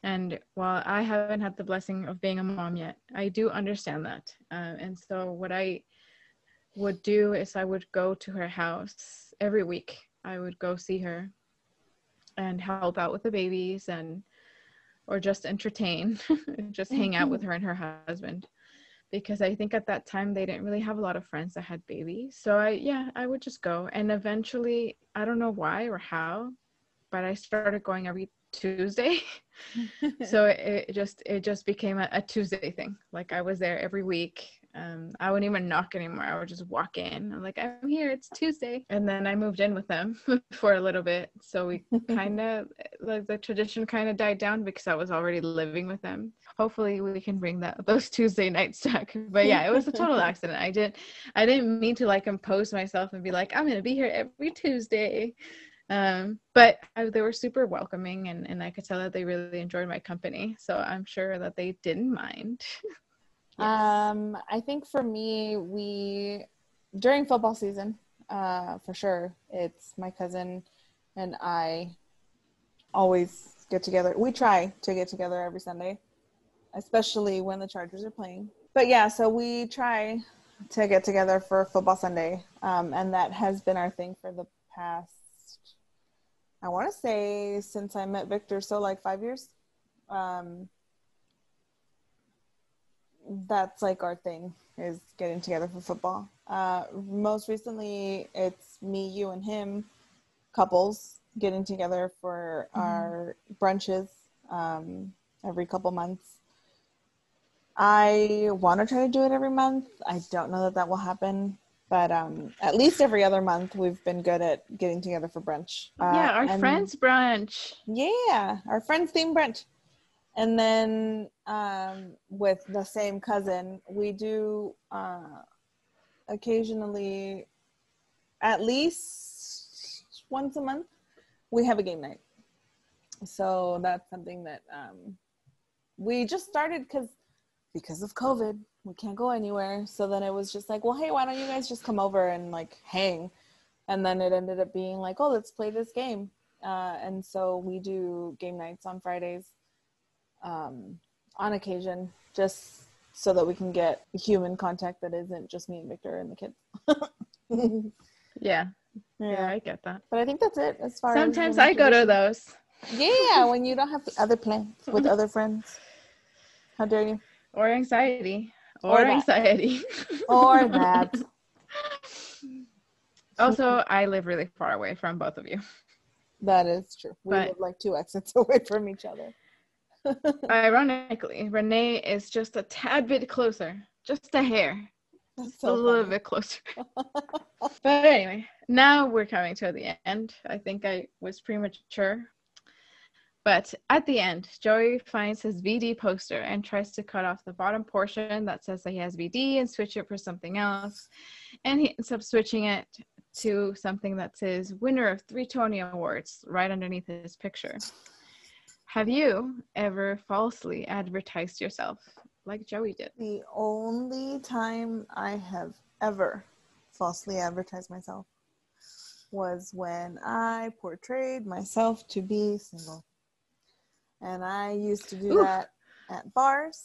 And while i haven't had the blessing of being a mom yet i do understand that. Uh, and so what i would do is i would go to her house every week. I would go see her and help out with the babies and or just entertain *laughs* just hang out with mm-hmm. her and her husband because I think at that time they didn't really have a lot of friends that had babies. So I yeah, I would just go. And eventually, I don't know why or how, but I started going every Tuesday. *laughs* so *laughs* it, it, just it just became a, a, Tuesday thing. Like I was there every week um, I wouldn't even knock anymore. I would just walk in. I'm like, I'm here. It's Tuesday. And then I moved in with them *laughs* for a little bit. So we kind of, like the tradition kind of died down because I was already living with them. Hopefully we can bring that those Tuesday nights back. *laughs* But yeah, it was a total *laughs* accident. I didn't, I didn't mean to like impose myself and be like, I'm going to be here every Tuesday. Um, but I, they were super welcoming and, and I could tell that they really enjoyed my company. So I'm sure that they didn't mind. Um, I think for me, we during football season, uh, for sure, it's my cousin and I always get together. We try to get together every Sunday, especially when the Chargers are playing. But yeah, so we try to get together for football Sunday, um, and that has been our thing for the past. I want to say since I met Victor, so like five years. Um, that's like our thing is getting together for football. Uh, most recently, it's me, you, and him couples getting together for mm-hmm. our brunches um, every couple months. I want to try to do it every month. I don't know that that will happen, but um, at least every other month, we've been good at getting together for brunch. Uh, yeah, our friends brunch. Yeah, our friends theme brunch. And then um, with the same cousin, we do uh, occasionally, at least once a month, we have a game night. So that's something that um, we just started because because of COVID, we can't go anywhere. So then it was just like, well, hey, why don't you guys just come over and like hang? And then it ended up being like, oh, let's play this game. Uh, and so we do game nights on Fridays um, on occasion, just so that we can get human contact that isn't just me and Victor and the kids. *laughs* yeah. yeah. yeah. I get that. But I think that's it as far as Sometimes I go to those. Yeah, *laughs* when you don't have other plans with other friends. How dare you? Or anxiety. Or, or anxiety. *laughs* or that. also, I live really far away from both of you. That is true. We but, live like two exits away from each other. *laughs* Ironically, Renee is just a tad bit closer, just a hair. That's so a little bit closer. *laughs* but anyway, now we're coming to the end. I think I was premature. But at the end, Joey finds his VD poster and tries to cut off the bottom portion that says that he has VD and switch it for something else. And he ends up switching it to something that says winner of three Tony Awards right underneath his picture. Have you ever falsely advertised yourself like Joey did? The only time I have ever falsely advertised myself was when I portrayed myself to be single. And I used to do that at bars,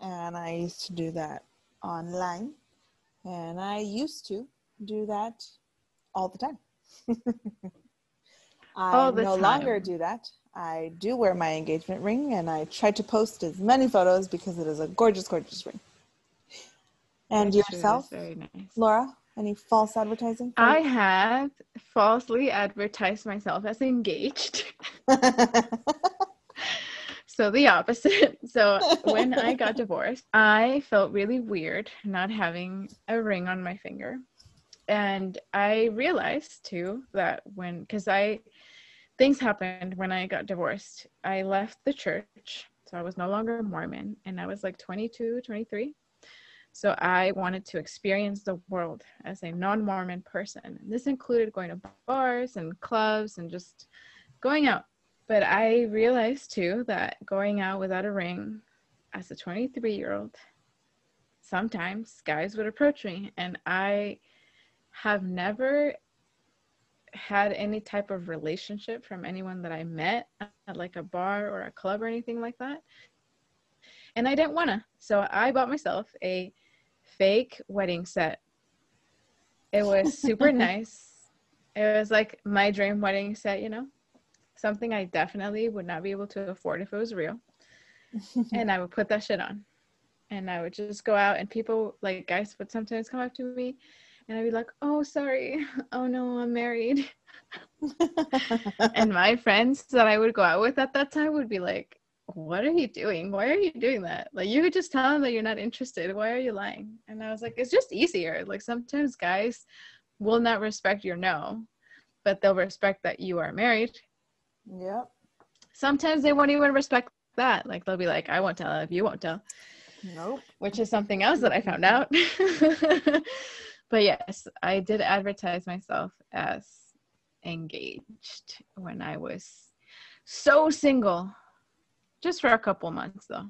and I used to do that online, and I used to do that all the time. *laughs* I no time. longer do that. I do wear my engagement ring and I try to post as many photos because it is a gorgeous, gorgeous ring. And That's yourself, very nice. Laura, any false advertising? I have falsely advertised myself as engaged. so *laughs* so the opposite. *laughs* So when I *laughs* got divorced, I felt really weird not having a ring on my finger. And I realized too that when, because I, things happened when I got divorced. I left the church. So I was no longer Mormon and I was like 22, 23. So I wanted to experience the world as a non Mormon person. And this included going to bars and clubs and just going out. But I realized too that going out without a ring as a 23 year old, sometimes guys would approach me. And I have never had any type of relationship from anyone that I met at like a bar or a club or anything like that. And I didn't want to. So I bought myself a fake wedding set. It was super *laughs* nice. It was like my dream wedding set, you know, something I definitely would not be able to afford if it was real. and I would put that shit on. And I would just go out, and people, like guys, would sometimes come up to me and I'd be like, oh, sorry. *laughs* Oh, no, I'm married. *laughs* and my friends that I would go out with at that time would be like, what are you doing? Why are you doing that? Like, you could just tell them that you're not interested. Why are you lying? And I was like, it's just easier. Like, sometimes guys will not respect your no, but they'll respect that you are married. Yep. Sometimes they won't even respect that. Like, they'll be like, I won't tell if you won't tell. Nope. Which is something else that I found out. *laughs* but yes, I did advertise myself as engaged when I was so single just for a couple months though.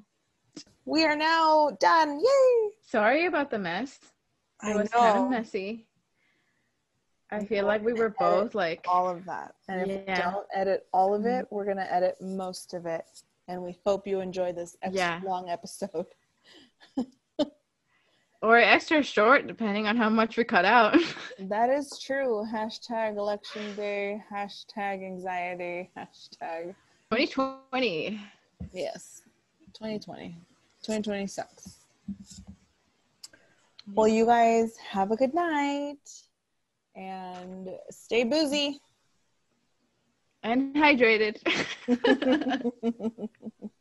We are now done. Yay! Sorry about the mess. It I was know. kind of messy. I feel like we were both like all of that. And if we Yeah. Mm-hmm. don't edit all of it, we're gonna edit most of it. And we hope you enjoy this extra Yeah. long episode. *laughs* or extra short depending on how much we cut out. *laughs* That is true. Hashtag election day, hashtag anxiety, hashtag 2020. yes. 2020. 2020 sucks. Well, you guys have a good night and stay boozy. And hydrated. *laughs* *laughs*